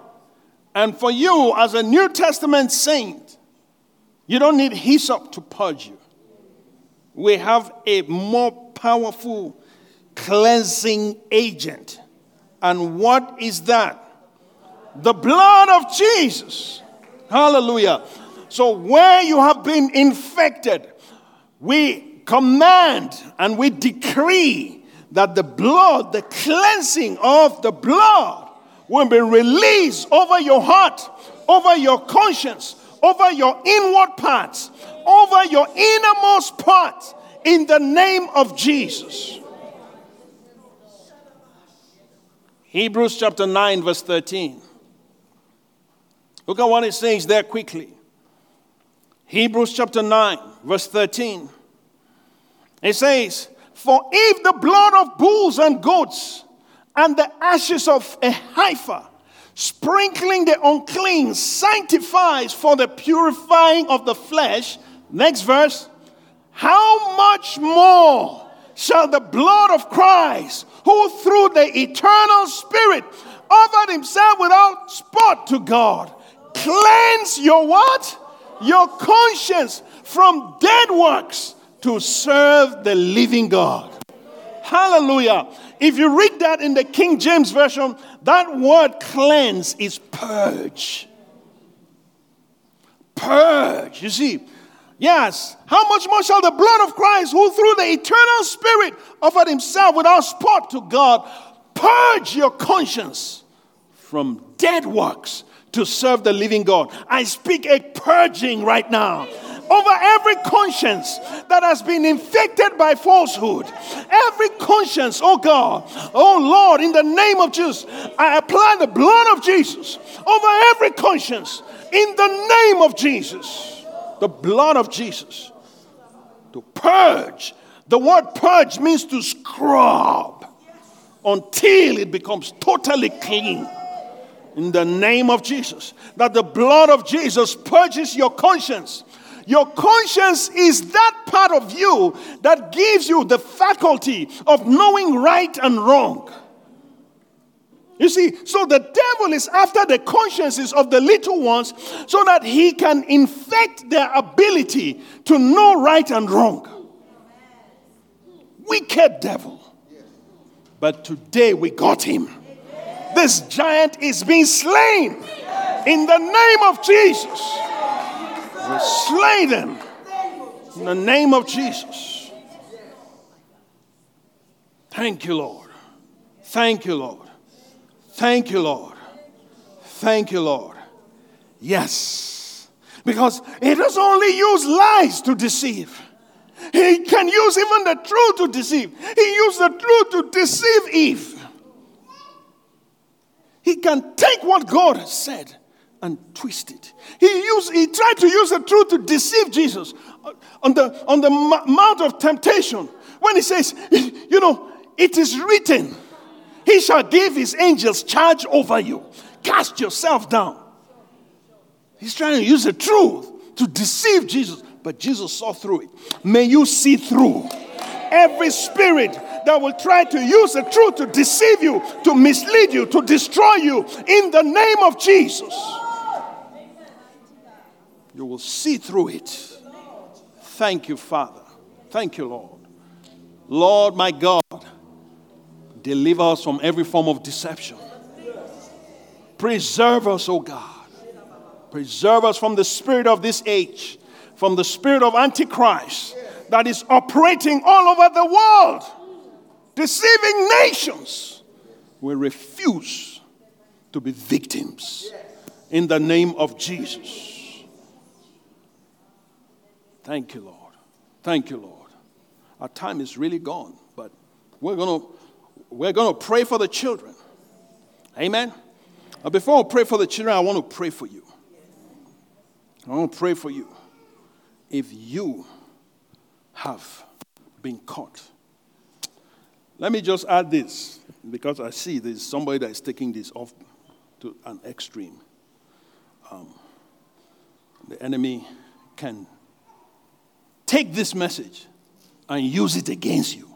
And for you, as a New Testament saint, you don't need hyssop to purge you. We have a more powerful cleansing agent. And what is that? The blood of Jesus. Hallelujah. So, where you have been infected, we command and we decree that the blood, the cleansing of the blood, will be released over your heart, over your conscience, over your inward parts, over your innermost parts, in the name of Jesus. Hebrews chapter 9, verse 13. Look at what it says there quickly. Hebrews chapter 9, verse 13. It says, For if the blood of bulls and goats and the ashes of a heifer, sprinkling the unclean, sanctifies for the purifying of the flesh, next verse, how much more shall the blood of Christ, who through the eternal Spirit offered himself without spot to God, cleanse your what? Your conscience from dead works to serve the living God. Hallelujah. If you read that in the King James Version, that word cleanse is purge. Purge. You see, Yes. How much more shall the blood of Christ, who through the eternal Spirit offered himself without spot to God, purge your conscience from dead works to serve the living God? I speak a purging right now over every conscience that has been infected by falsehood. Every conscience, oh God, oh Lord, in the name of Jesus, I apply the blood of Jesus over every conscience in the name of Jesus the blood of Jesus to purge. The word purge means to scrub until it becomes totally clean. In the name of Jesus, that the blood of Jesus purges your conscience. Your conscience is that part of you that gives you the faculty of knowing right and wrong. You see, so the devil is after the consciences of the little ones so that he can infect their ability to know right and wrong. Wicked devil. But today we got him. This giant is being slain in the name of Jesus. We slay them in the name of Jesus. Thank you, Lord. Thank you, Lord. Thank you, Lord. Thank you, Lord. Yes. Because he doesn't only use lies to deceive. He can use even the truth to deceive. He used the truth to deceive Eve. He can take what God has said and twist it. He used, he tried to use the truth to deceive Jesus on the, on the mount of temptation when he says, you know, it is written he shall give his angels charge over you. Cast yourself down. He's trying to use the truth to deceive Jesus, but Jesus saw through it. May you see through every spirit that will try to use the truth to deceive you, to mislead you, to destroy you in the name of Jesus. You will see through it. Thank you, Father. Thank you, Lord. Lord, my God. Deliver us from every form of deception. Preserve us, O oh God. Preserve us from the spirit of this age, from the spirit of Antichrist that is operating all over the world, deceiving nations. We refuse to be victims in the name of Jesus. Thank you, Lord. Thank you, Lord. Our time is really gone, but we're going to we're going to pray for the children. Amen. Before I pray for the children, I want to pray for you. I want to pray for you. If you have been caught, let me just add this because I see there's somebody that is taking this off to an extreme. Um, the enemy can take this message and use it against you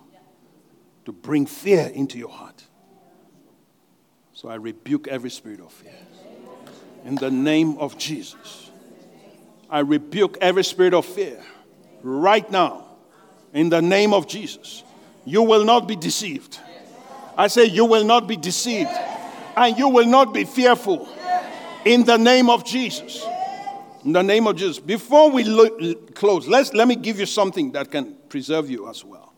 to bring fear into your heart. So I rebuke every spirit of fear. In the name of Jesus. I rebuke every spirit of fear right now. In the name of Jesus. You will not be deceived. I say, You will not be deceived. And you will not be fearful. In the name of Jesus. In the name of Jesus. Before we look, close, let's, let me give you something that can preserve you as well.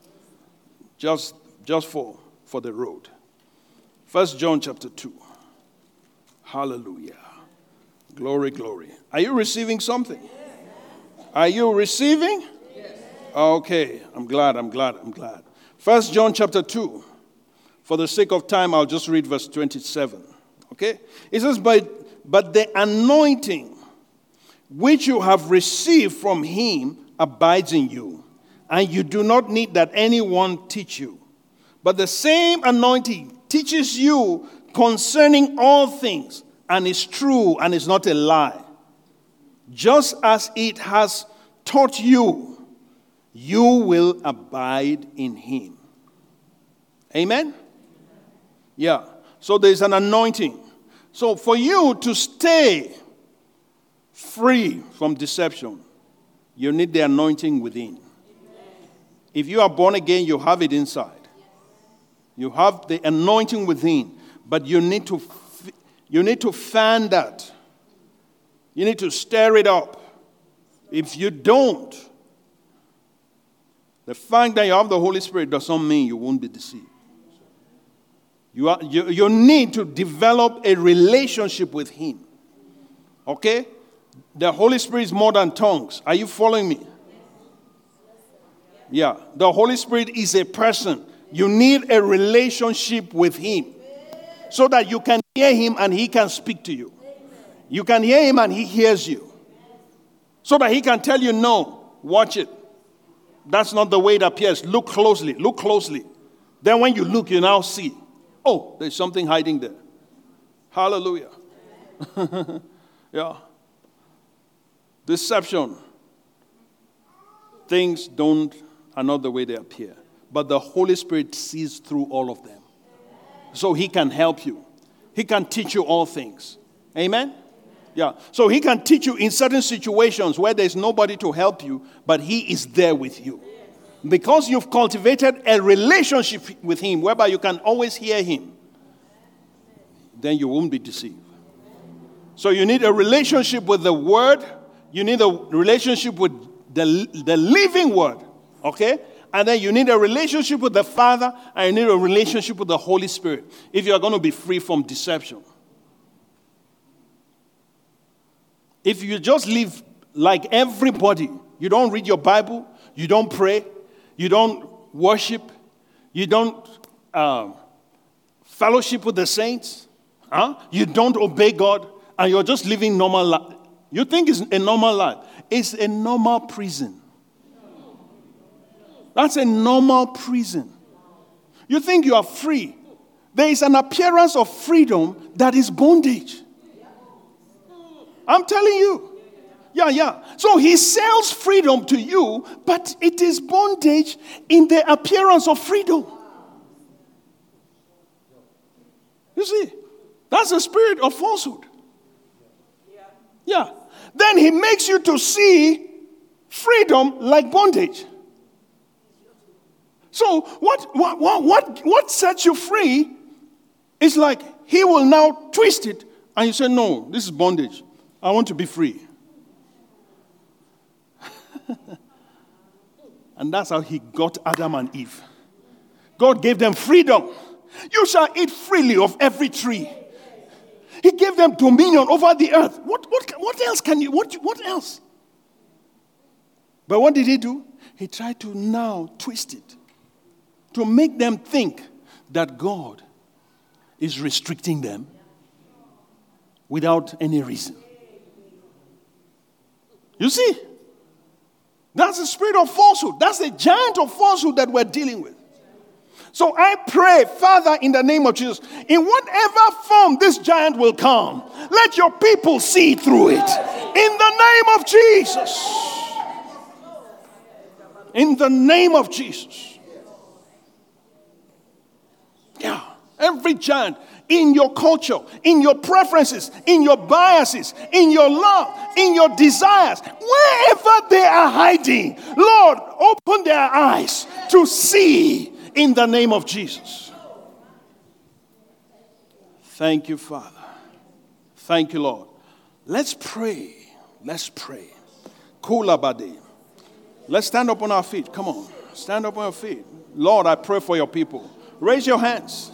Just, just for, for the road. First John chapter 2. Hallelujah. Glory, glory. Are you receiving something? Are you receiving? Okay, I'm glad, I'm glad, I'm glad. First John chapter 2. For the sake of time, I'll just read verse 27. Okay? It says, But, but the anointing which you have received from him abides in you, and you do not need that anyone teach you. But the same anointing teaches you concerning all things, and is true and is not a lie. Just as it has taught you, you will abide in him. Amen? Yeah. So there's an anointing. So for you to stay free from deception, you need the anointing within. If you are born again, you have it inside. You have the anointing within, but you need to you need to fan that. You need to stir it up. If you don't, the fact that you have the Holy Spirit doesn't mean you won't be deceived. You, are, you, you need to develop a relationship with Him. Okay? The Holy Spirit is more than tongues. Are you following me? Yeah. The Holy Spirit is a person. You need a relationship with Him so that you can hear Him and He can speak to you. You can hear Him and He hears you. So that He can tell you, no, watch it. That's not the way it appears. Look closely. Look closely. Then when you look, you now see, oh, there's something hiding there. Hallelujah. yeah. Deception. Things don't are not the way they appear. But the Holy Spirit sees through all of them. So he can help you. He can teach you all things. Amen? Yeah. So he can teach you in certain situations where there's nobody to help you, but he is there with you. Because you've cultivated a relationship with him whereby you can always hear him, then you won't be deceived. So you need a relationship with the word you need a relationship with the, the living word, okay? And then you need a relationship with the Father and you need a relationship with the Holy Spirit if you are going to be free from deception. If you just live like everybody, you don't read your Bible, you don't pray, you don't worship, you don't uh, fellowship with the saints, huh? you don't obey God, and you're just living normal life you think it's a normal life. It's a normal prison. That's a normal prison. You think you are free. There is an appearance of freedom that is bondage. I'm telling you. Yeah, yeah. So he sells freedom to you, but it is bondage in the appearance of freedom. You see, that's the spirit of falsehood. Yeah then he makes you to see freedom like bondage. So, what, what, what, what, what sets you free is like he will now twist it, and you say, No, this is bondage. I want to be free. and that's how he got Adam and Eve. God gave them freedom. You shall eat freely of every tree. He gave them dominion over the earth. What, what, what else can you, what, what else? But what did he do? He tried to now twist it to make them think that God is restricting them without any reason. You see? That's the spirit of falsehood. That's the giant of falsehood that we're dealing with. So I pray, Father, in the name of Jesus, in whatever form this giant will come, let your people see through it. In the name of Jesus. In the name of Jesus. Yeah. Every giant in your culture, in your preferences, in your biases, in your love, in your desires, wherever they are hiding, Lord, open their eyes to see in the name of Jesus. Thank you, Father. Thank you, Lord. Let's pray. Let's pray. Kulabadi. Let's stand up on our feet. Come on. Stand up on your feet. Lord, I pray for your people. Raise your hands.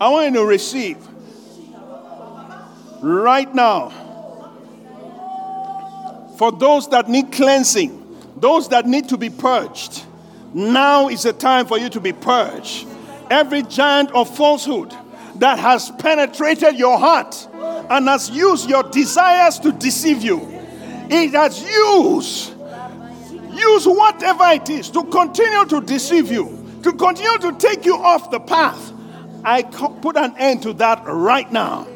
I want you to receive right now. For those that need cleansing, those that need to be purged, now is the time for you to be purged. Every giant of falsehood that has penetrated your heart and has used your desires to deceive you, it has used, use whatever it is to continue to deceive you, to continue to take you off the path I put an end to that right now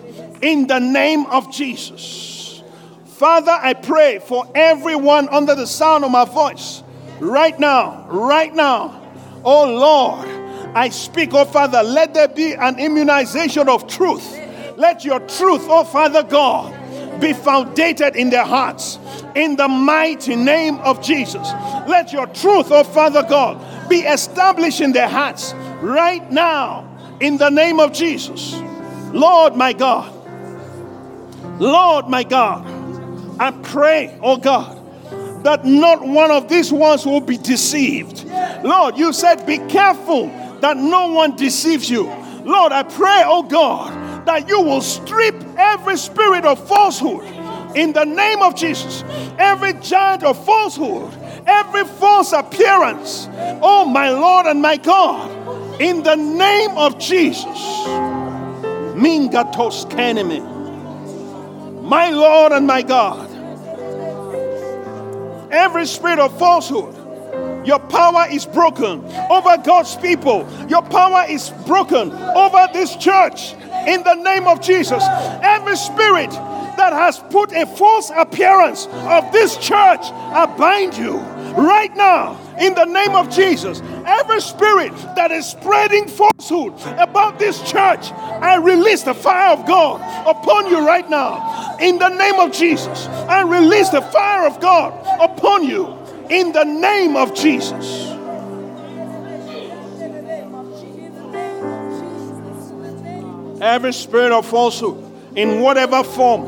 in the name of Jesus. Father, I pray for everyone under the sound of my voice right now, right now. Oh Lord, I speak, oh Father, let there be an immunization of truth. Let your truth, oh Father God, be founded in their hearts in the mighty name of Jesus. Let your truth, oh Father God, be established in their hearts right now in the name of Jesus. Lord my God, Lord my God, I pray, oh God, that not one of these ones will be deceived. Lord, you said, be careful that no one deceives you. Lord, I pray, oh God, that you will strip every spirit of falsehood in the name of Jesus, every giant of falsehood, every false appearance, oh my Lord and my God in the name of Jesus. Mingatos kaneme. My Lord and my God. Every spirit of falsehood, your power is broken over God's people. Your power is broken over this church in the name of Jesus. Every spirit that has put a false appearance of this church, I bind you right now in the name of Jesus. Every spirit that is spreading falsehood about this church, I release the fire of God upon you right now. In the name of Jesus, I release the fire of God upon you. In the name of Jesus. Every spirit of falsehood, in whatever form,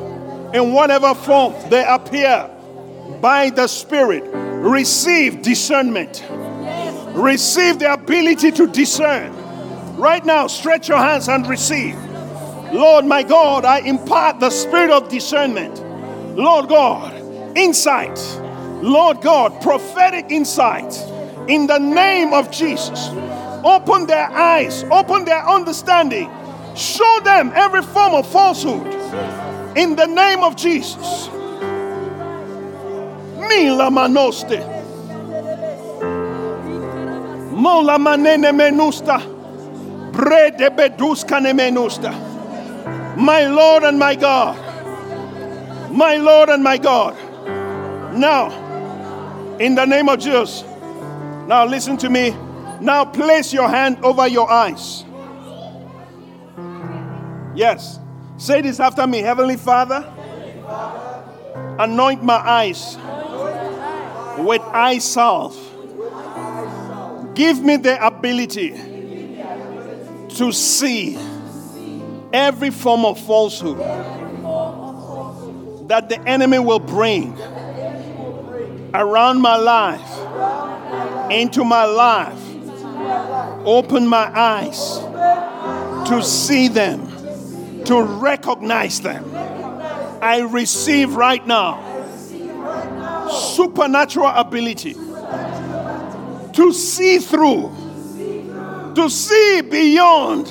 in whatever form they appear, by the Spirit, receive discernment. Receive the ability to discern. Right now, stretch your hands and receive. Lord, my God, I impart the spirit of discernment. Lord God, insight. Lord God, prophetic insight. In the name of Jesus, open their eyes, open their understanding. Show them every form of falsehood. In the name of Jesus. Mila manoste. Mola manene menusta. Brede beduska ne menusta. My Lord and my God. My Lord and my God. Now, in the name of Jesus. Now listen to me. Now place your hand over your eyes. Yes. Say this after me Heavenly Father, anoint my eyes with salve. Give me the ability to see every form of falsehood that the enemy will bring around my life, into my life. Open my eyes to see them, to recognize them. I receive right now supernatural ability to see through, to see beyond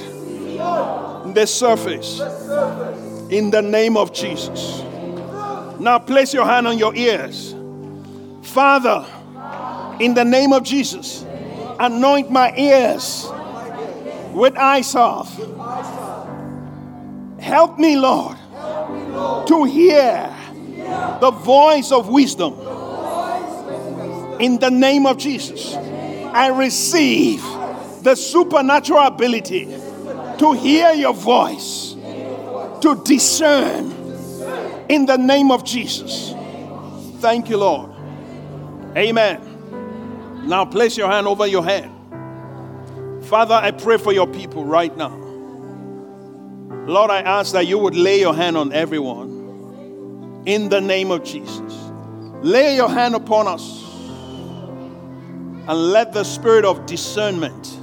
the surface. In the name of Jesus. Now place your hand on your ears. Father, in the name of Jesus, anoint my ears with eyes off. Help me, Lord, to hear the voice of wisdom. In the name of Jesus, I receive the supernatural ability to hear your voice, to discern in the name of Jesus. Thank you, Lord. Amen. Now place your hand over your head. Father, I pray for your people right now. Lord, I ask that you would lay your hand on everyone in the name of Jesus. Lay your hand upon us and let the spirit of discernment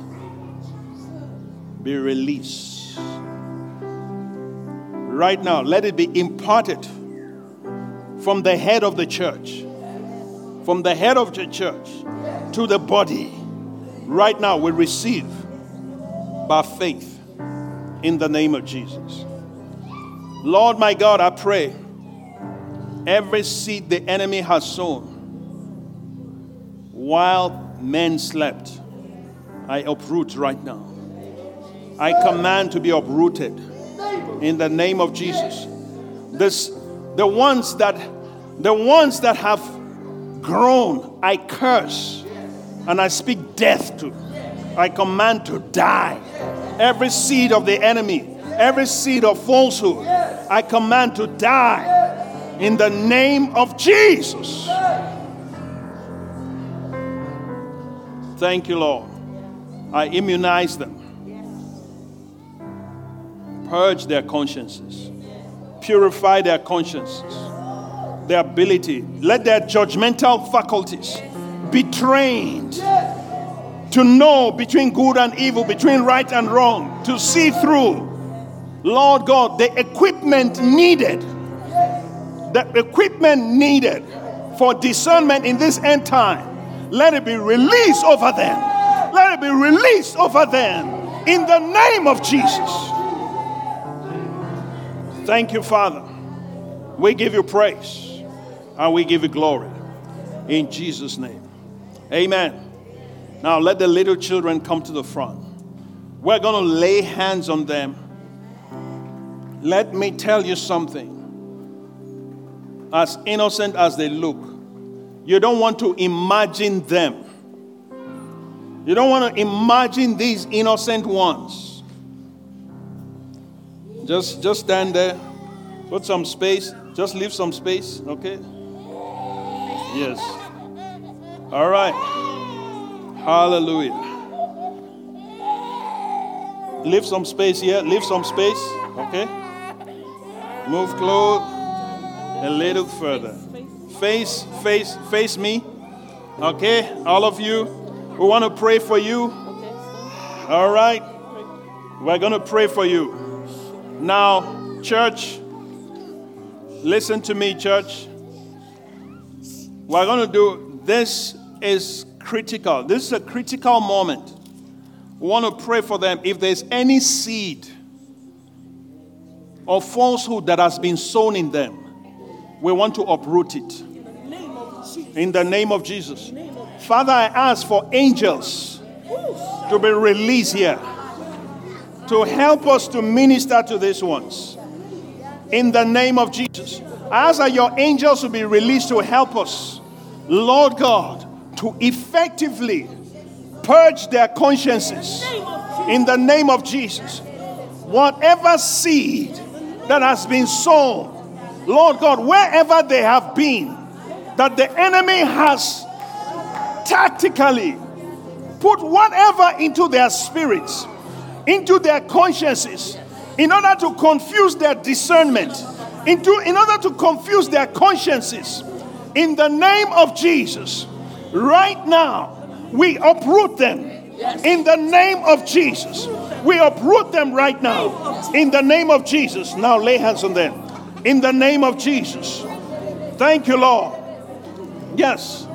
be released. Right now, let it be imparted from the head of the church, from the head of the church to the body. Right now, we receive by faith in the name of Jesus. Lord my God, I pray every seed the enemy has sown while men slept, I uproot right now. I command to be uprooted in the name of Jesus. This, the ones that the ones that have grown, I curse and I speak death to. I command to die. Every seed of the enemy, every seed of falsehood, I command to die in the name of Jesus. Thank you, Lord. I immunize them purge their consciences, purify their consciences, their ability. Let their judgmental faculties be trained to know between good and evil, between right and wrong, to see through. Lord God, the equipment needed, the equipment needed for discernment in this end time, let it be released over them. Let it be released over them in the name of Jesus. Thank you, Father. We give you praise and we give you glory. In Jesus' name. Amen. Now let the little children come to the front. We're going to lay hands on them. Let me tell you something. As innocent as they look, you don't want to imagine them. You don't want to imagine these innocent ones just just stand there. Put some space. Just leave some space, okay? Yes. All right. Hallelujah. Leave some space here. Leave some space, okay? Move close a little further. Face, face, face me. Okay, all of you. We want to pray for you. All right. We're going to pray for you. Now, church, listen to me, church. We're going to do this is critical. This is a critical moment. We want to pray for them. If there's any seed of falsehood that has been sown in them, we want to uproot it. In the name of Jesus. Father, I ask for angels to be released here to help us to minister to these ones. In the name of Jesus. I ask that your angels will be released to help us, Lord God, to effectively purge their consciences. In the name of Jesus. Whatever seed that has been sown, Lord God, wherever they have been, that the enemy has tactically put whatever into their spirits into their consciences in order to confuse their discernment, into, in order to confuse their consciences. In the name of Jesus, right now, we uproot them. In the name of Jesus, we uproot them right now. In the name of Jesus. Now lay hands on them. In the name of Jesus. Thank you, Lord. Yes.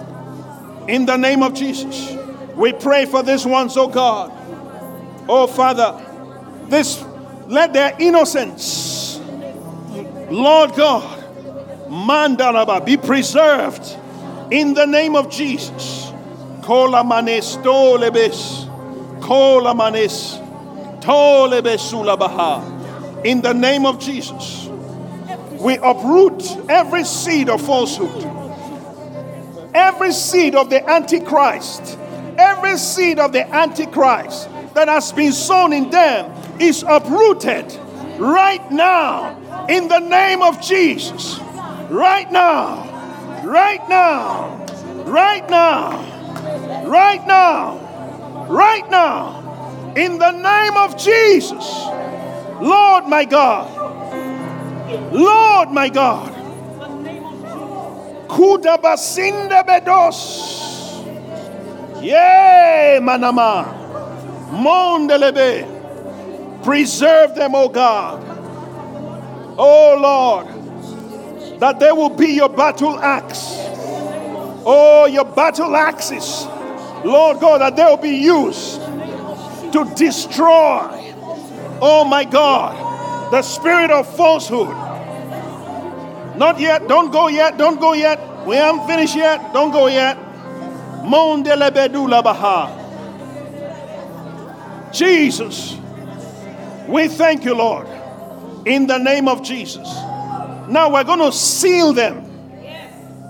In the name of Jesus. We pray for this one, so oh God. Oh, Father, this Let their innocence, Lord God, Mandaraba, be preserved in the name of Jesus. Kola manes tolebes, kola tolebesulabaha. In the name of Jesus, we uproot every seed of falsehood, every seed of the Antichrist, every seed of the Antichrist that has been sown in them is uprooted right now in the name of Jesus. Right now, right now, right now, right now, right now, in the name of Jesus. Lord my God, Lord my God. Kudabasinda bedos. Yay, manama. Mondelebe. Preserve them, O God. Oh Lord that they will be your battle axe. Oh, your battle axes, Lord God, that they will be used to destroy, oh my God, the spirit of falsehood. Not yet, don't go yet, don't go yet. We haven't finished yet, don't go yet. Jesus, we thank you, Lord, in the name of Jesus. Now we're going to seal them.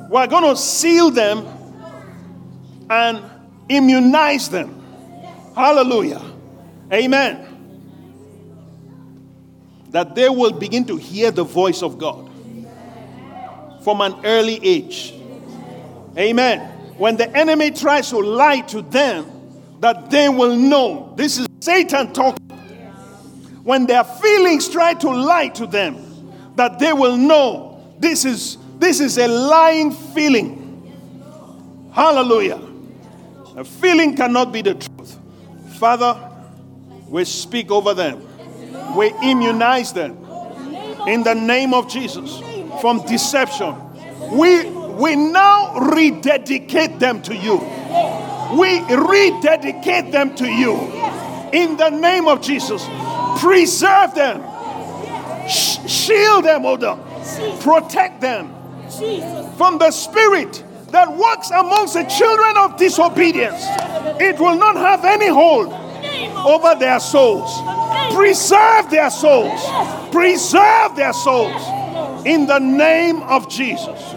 We're going to seal them and immunize them. Hallelujah. Amen. That they will begin to hear the voice of God from an early age. Amen. When the enemy tries to lie to them, that they will know this is Satan talking. When their feelings try to lie to them, that they will know this is this is a lying feeling. Hallelujah. A feeling cannot be the truth. Father, we speak over them. We immunize them in the name of Jesus from deception. We we now rededicate them to you. We rededicate them to you in the name of Jesus. Preserve them shield them, O God. Protect them from the spirit that works amongst the children of disobedience. It will not have any hold over their souls. Preserve their souls. Preserve their souls in the name of Jesus.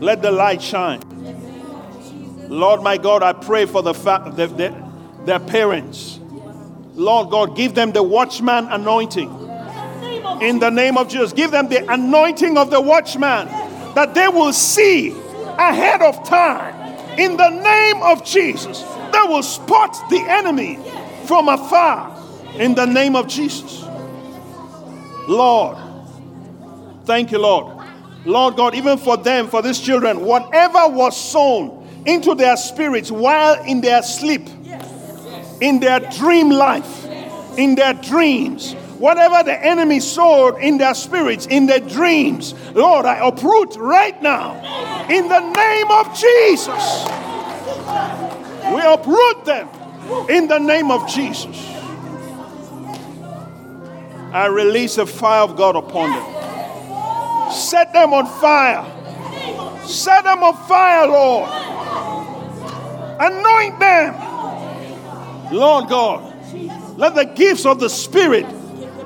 Let the light shine. Lord my God, I pray for the, fa- the, the their parents Lord God, give them the watchman anointing. In the name of Jesus, give them the anointing of the watchman that they will see ahead of time. In the name of Jesus, they will spot the enemy from afar. In the name of Jesus. Lord, thank you, Lord. Lord God, even for them, for these children, whatever was sown into their spirits while in their sleep, in their dream life, in their dreams. Whatever the enemy sowed in their spirits, in their dreams, Lord, I uproot right now in the name of Jesus. We uproot them in the name of Jesus. I release a fire of God upon them. Set them on fire. Set them on fire, Lord. Anoint them Lord God, let the gifts of the Spirit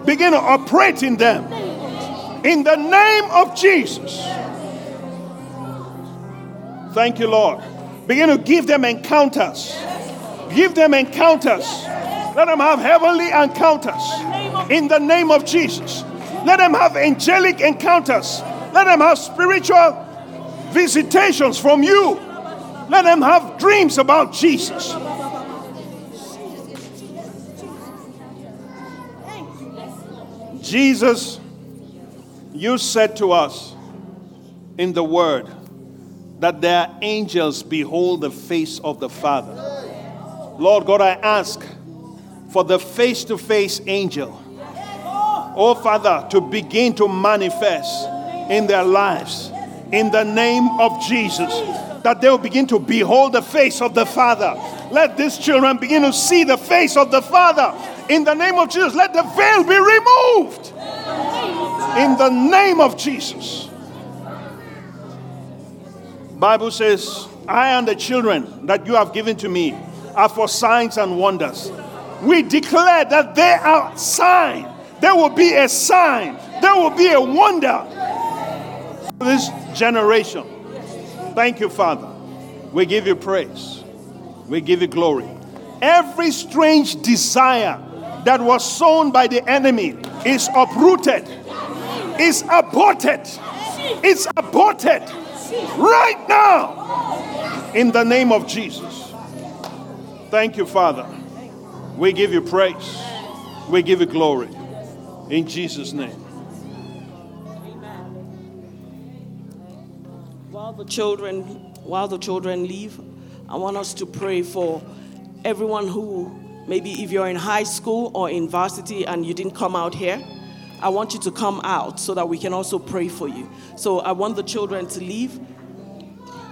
begin to operate in them. In the name of Jesus. Thank you, Lord. Begin to give them encounters. Give them encounters. Let them have heavenly encounters. In the name of Jesus. Let them have angelic encounters. Let them have spiritual visitations from you. Let them have dreams about Jesus. Jesus, you said to us in the word that their angels behold the face of the Father. Lord God, I ask for the face to face angel, oh Father, to begin to manifest in their lives in the name of Jesus. That they will begin to behold the face of the Father. Let these children begin to see the face of the Father In the name of Jesus, let the veil be removed. In the name of Jesus. Bible says, I and the children that you have given to me are for signs and wonders. We declare that they are sign. There will be a sign. There will be a wonder. This generation. Thank you, Father. We give you praise. We give you glory. Every strange desire that was sown by the enemy is uprooted, is aborted, is aborted right now in the name of Jesus. Thank you, Father. We give you praise, we give you glory in Jesus' name. While the children, while the children leave, I want us to pray for everyone who maybe if you're in high school or in varsity and you didn't come out here, I want you to come out so that we can also pray for you. So I want the children to leave.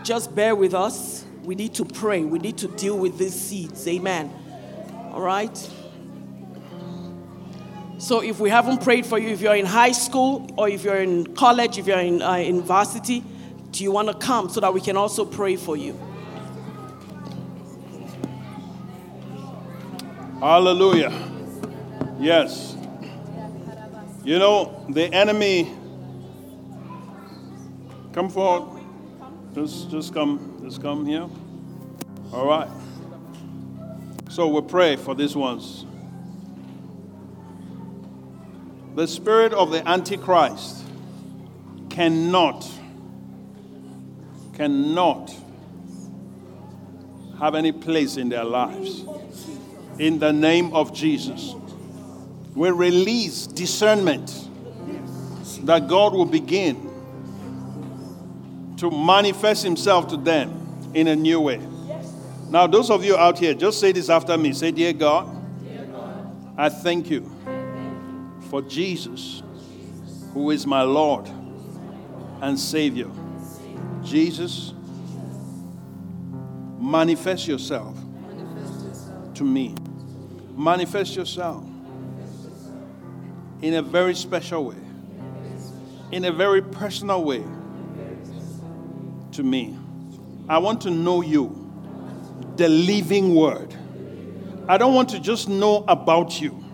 Just bear with us. We need to pray. We need to deal with these seeds. Amen. All right? So if we haven't prayed for you, if you're in high school or if you're in college, if you're in, uh, in varsity, do you want to come so that we can also pray for you? Hallelujah. Yes. You know, the enemy. Come forward. Just, just come. Just come here. All right. So we pray for these ones. The spirit of the Antichrist cannot, cannot have any place in their lives in the name of Jesus. We release discernment that God will begin to manifest Himself to them in a new way. Now, those of you out here, just say this after me. Say, Dear God, I thank you for Jesus, who is my Lord and Savior. Jesus, manifest yourself to me manifest yourself in a very special way, in a very personal way to me. I want to know you, the living word. I don't want to just know about you,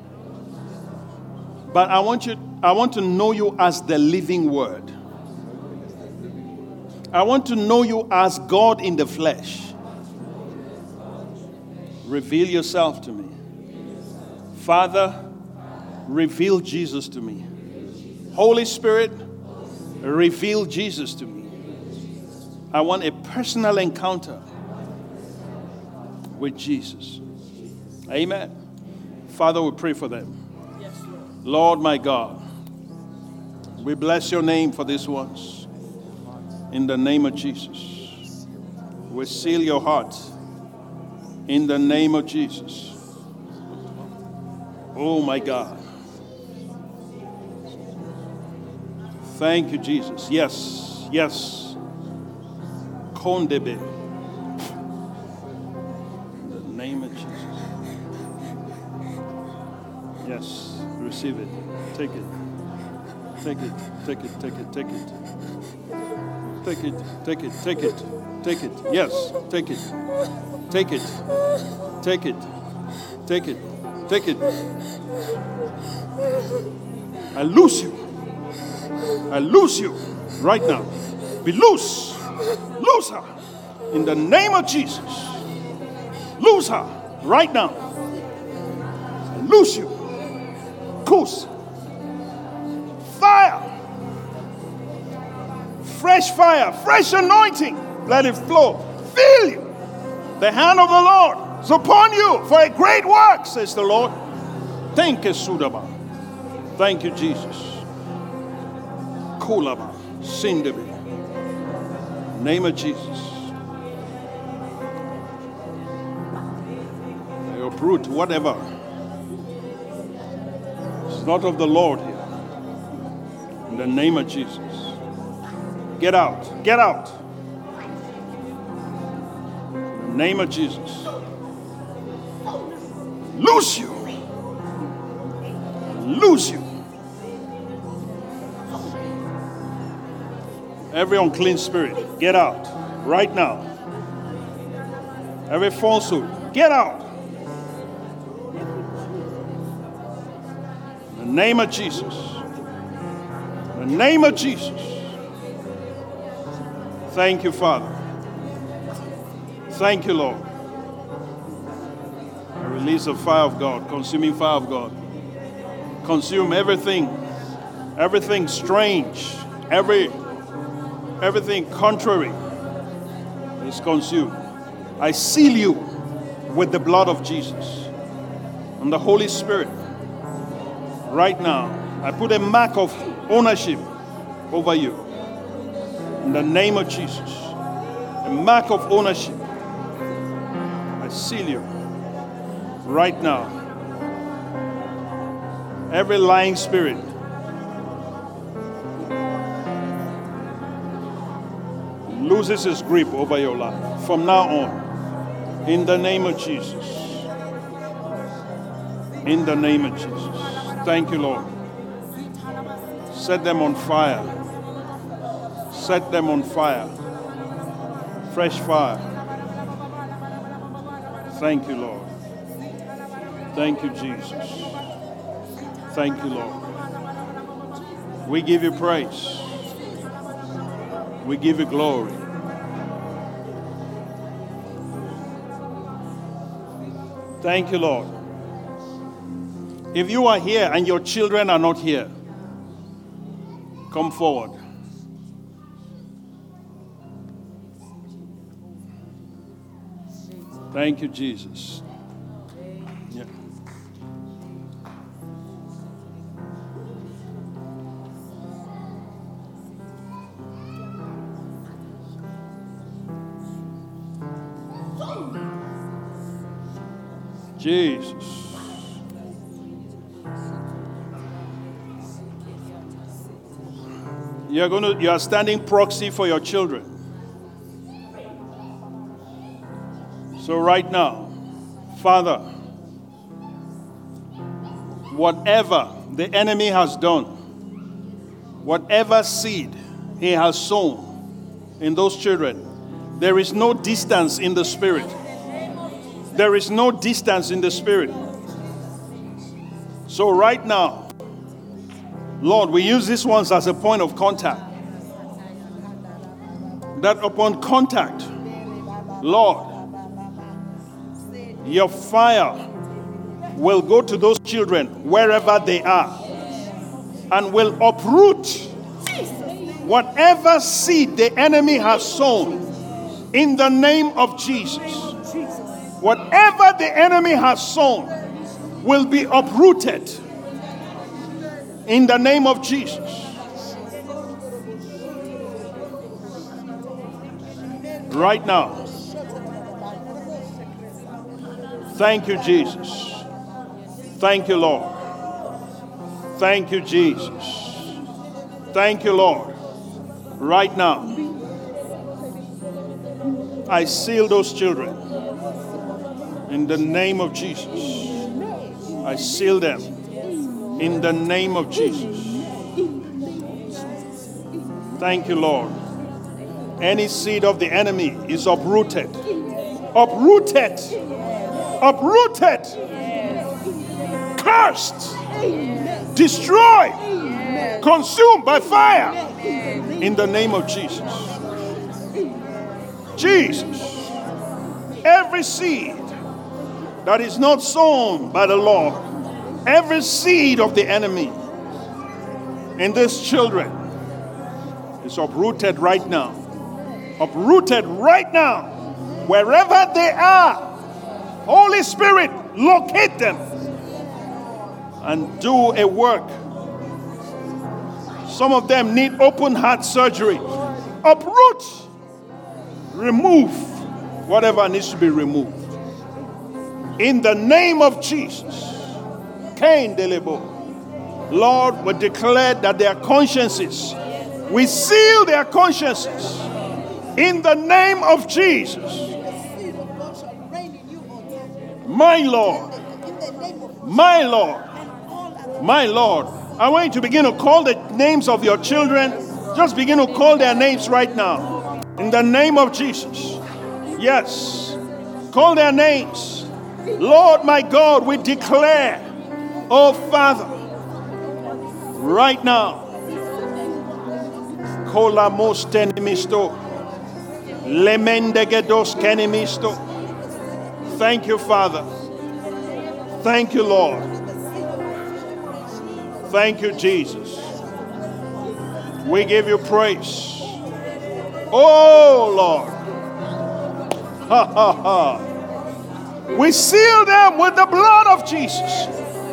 but I want you I want to know you as the living word. I want to know you as God in the flesh. Reveal yourself to me. Father, reveal Jesus to me. Holy Spirit, reveal Jesus to me. I want a personal encounter with Jesus. Amen. Father, we pray for them. Lord, my God, we bless your name for these ones. In the name of Jesus, we seal your heart. In the name of Jesus. Oh my God. Thank you, Jesus. Yes, yes. Kondebe. In the name of Jesus. Yes, receive it. Take it. Take it. Take it. Take it. Take it. Take it. Take it. Take it. Take it. Yes, take it. Take it. Take it. Take it. Take it. I loose you. I lose you right now. Be loose. Lose her. In the name of Jesus. Lose her right now. I loose you. Coos. Fire. Fresh fire. Fresh anointing. Let it flow. Feel you. The hand of the Lord is upon you for a great work, says the Lord. Thank you, Sudaba. Thank you, Jesus. Kulaba. Sindabi. Name of Jesus. I uproot whatever. It's not of the Lord here. In the name of Jesus. Get out. Get out. In the name of Jesus. Loose you. lose you. Every unclean spirit, get out right now. Every falsehood, get out. In the name of Jesus. In the name of Jesus. Thank you, Father. Thank you, Lord. I release the fire of God, consuming fire of God. Consume everything, everything strange, every everything contrary is consumed. I seal you with the blood of Jesus and the Holy Spirit. Right now, I put a mark of ownership over you. In the name of Jesus, a mark of ownership. I seal you right now. Every lying spirit loses his grip over your life from now on. In the name of Jesus. In the name of Jesus. Thank you, Lord. Set them on fire. Set them on fire. Fresh fire. Thank you, Lord. Thank you, Jesus. Thank you, Lord. We give you praise. We give you glory. Thank you, Lord. If you are here and your children are not here, come forward. Thank you, Jesus. Jesus. You're going to you are standing proxy for your children. So right now, Father, whatever the enemy has done, whatever seed he has sown in those children, there is no distance in the spirit. There is no distance in the spirit. So, right now, Lord, we use these ones as a point of contact. That upon contact, Lord, your fire will go to those children wherever they are and will uproot whatever seed the enemy has sown in the name of Jesus. Whatever the enemy has sown will be uprooted in the name of Jesus. Right now. Thank you, Jesus. Thank you, Lord. Thank you, Jesus. Thank you, Lord. Right now, I seal those children in the name of Jesus. I seal them in the name of Jesus. Thank you, Lord. Any seed of the enemy is uprooted. Uprooted. Uprooted. Cursed. Destroyed. Consumed by fire. In the name of Jesus. Jesus. Every seed that is not sown by the Lord, every seed of the enemy in these children is uprooted right now. Uprooted right now. Wherever they are, Holy Spirit, locate them and do a work. Some of them need open heart surgery. Uproot, remove whatever needs to be removed. In the name of Jesus. Cain Delebo. Lord, we declare that their consciences, we seal their consciences in the name of Jesus. My Lord, my Lord, My Lord, I want you to begin to call the names of your children. Just begin to call their names right now. In the name of Jesus. Yes. Call their names. Lord my God, we declare, oh Father, right now. Kola mostenimisto. Lemendegedos kenimisto. Thank you, Father. Thank you, Lord. Thank you, Jesus. We give you praise. Oh, Lord. Ha ha ha. We seal them with the blood of Jesus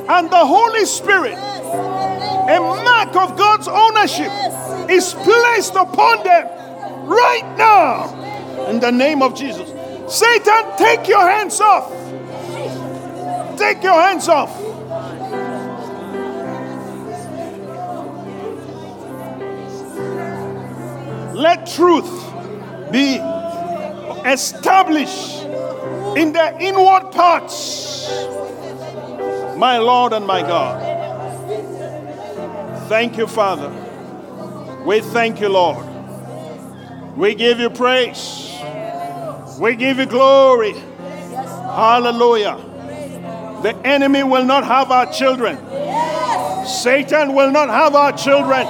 and the Holy Spirit. A mark of God's ownership is placed upon them right now in the name of Jesus. Satan, take your hands off. Take your hands off. Let truth be established in their inward parts. My Lord and my God. Thank you, Father. We thank you, Lord. We give you praise. We give you glory. Hallelujah. The enemy will not have our children. Satan will not have our children.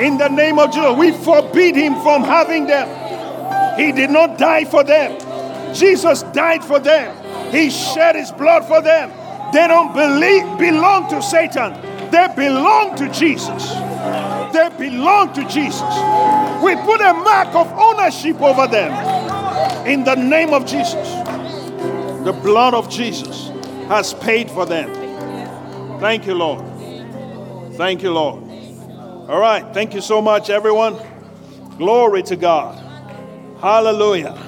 In the name of Jesus, we forbid him from having them. He did not die for them. Jesus died for them. He shed his blood for them. They don't believe, belong to Satan. They belong to Jesus. They belong to Jesus. We put a mark of ownership over them. In the name of Jesus. The blood of Jesus has paid for them. Thank you, Lord. Thank you, Lord. All right. Thank you so much, everyone. Glory to God. Hallelujah.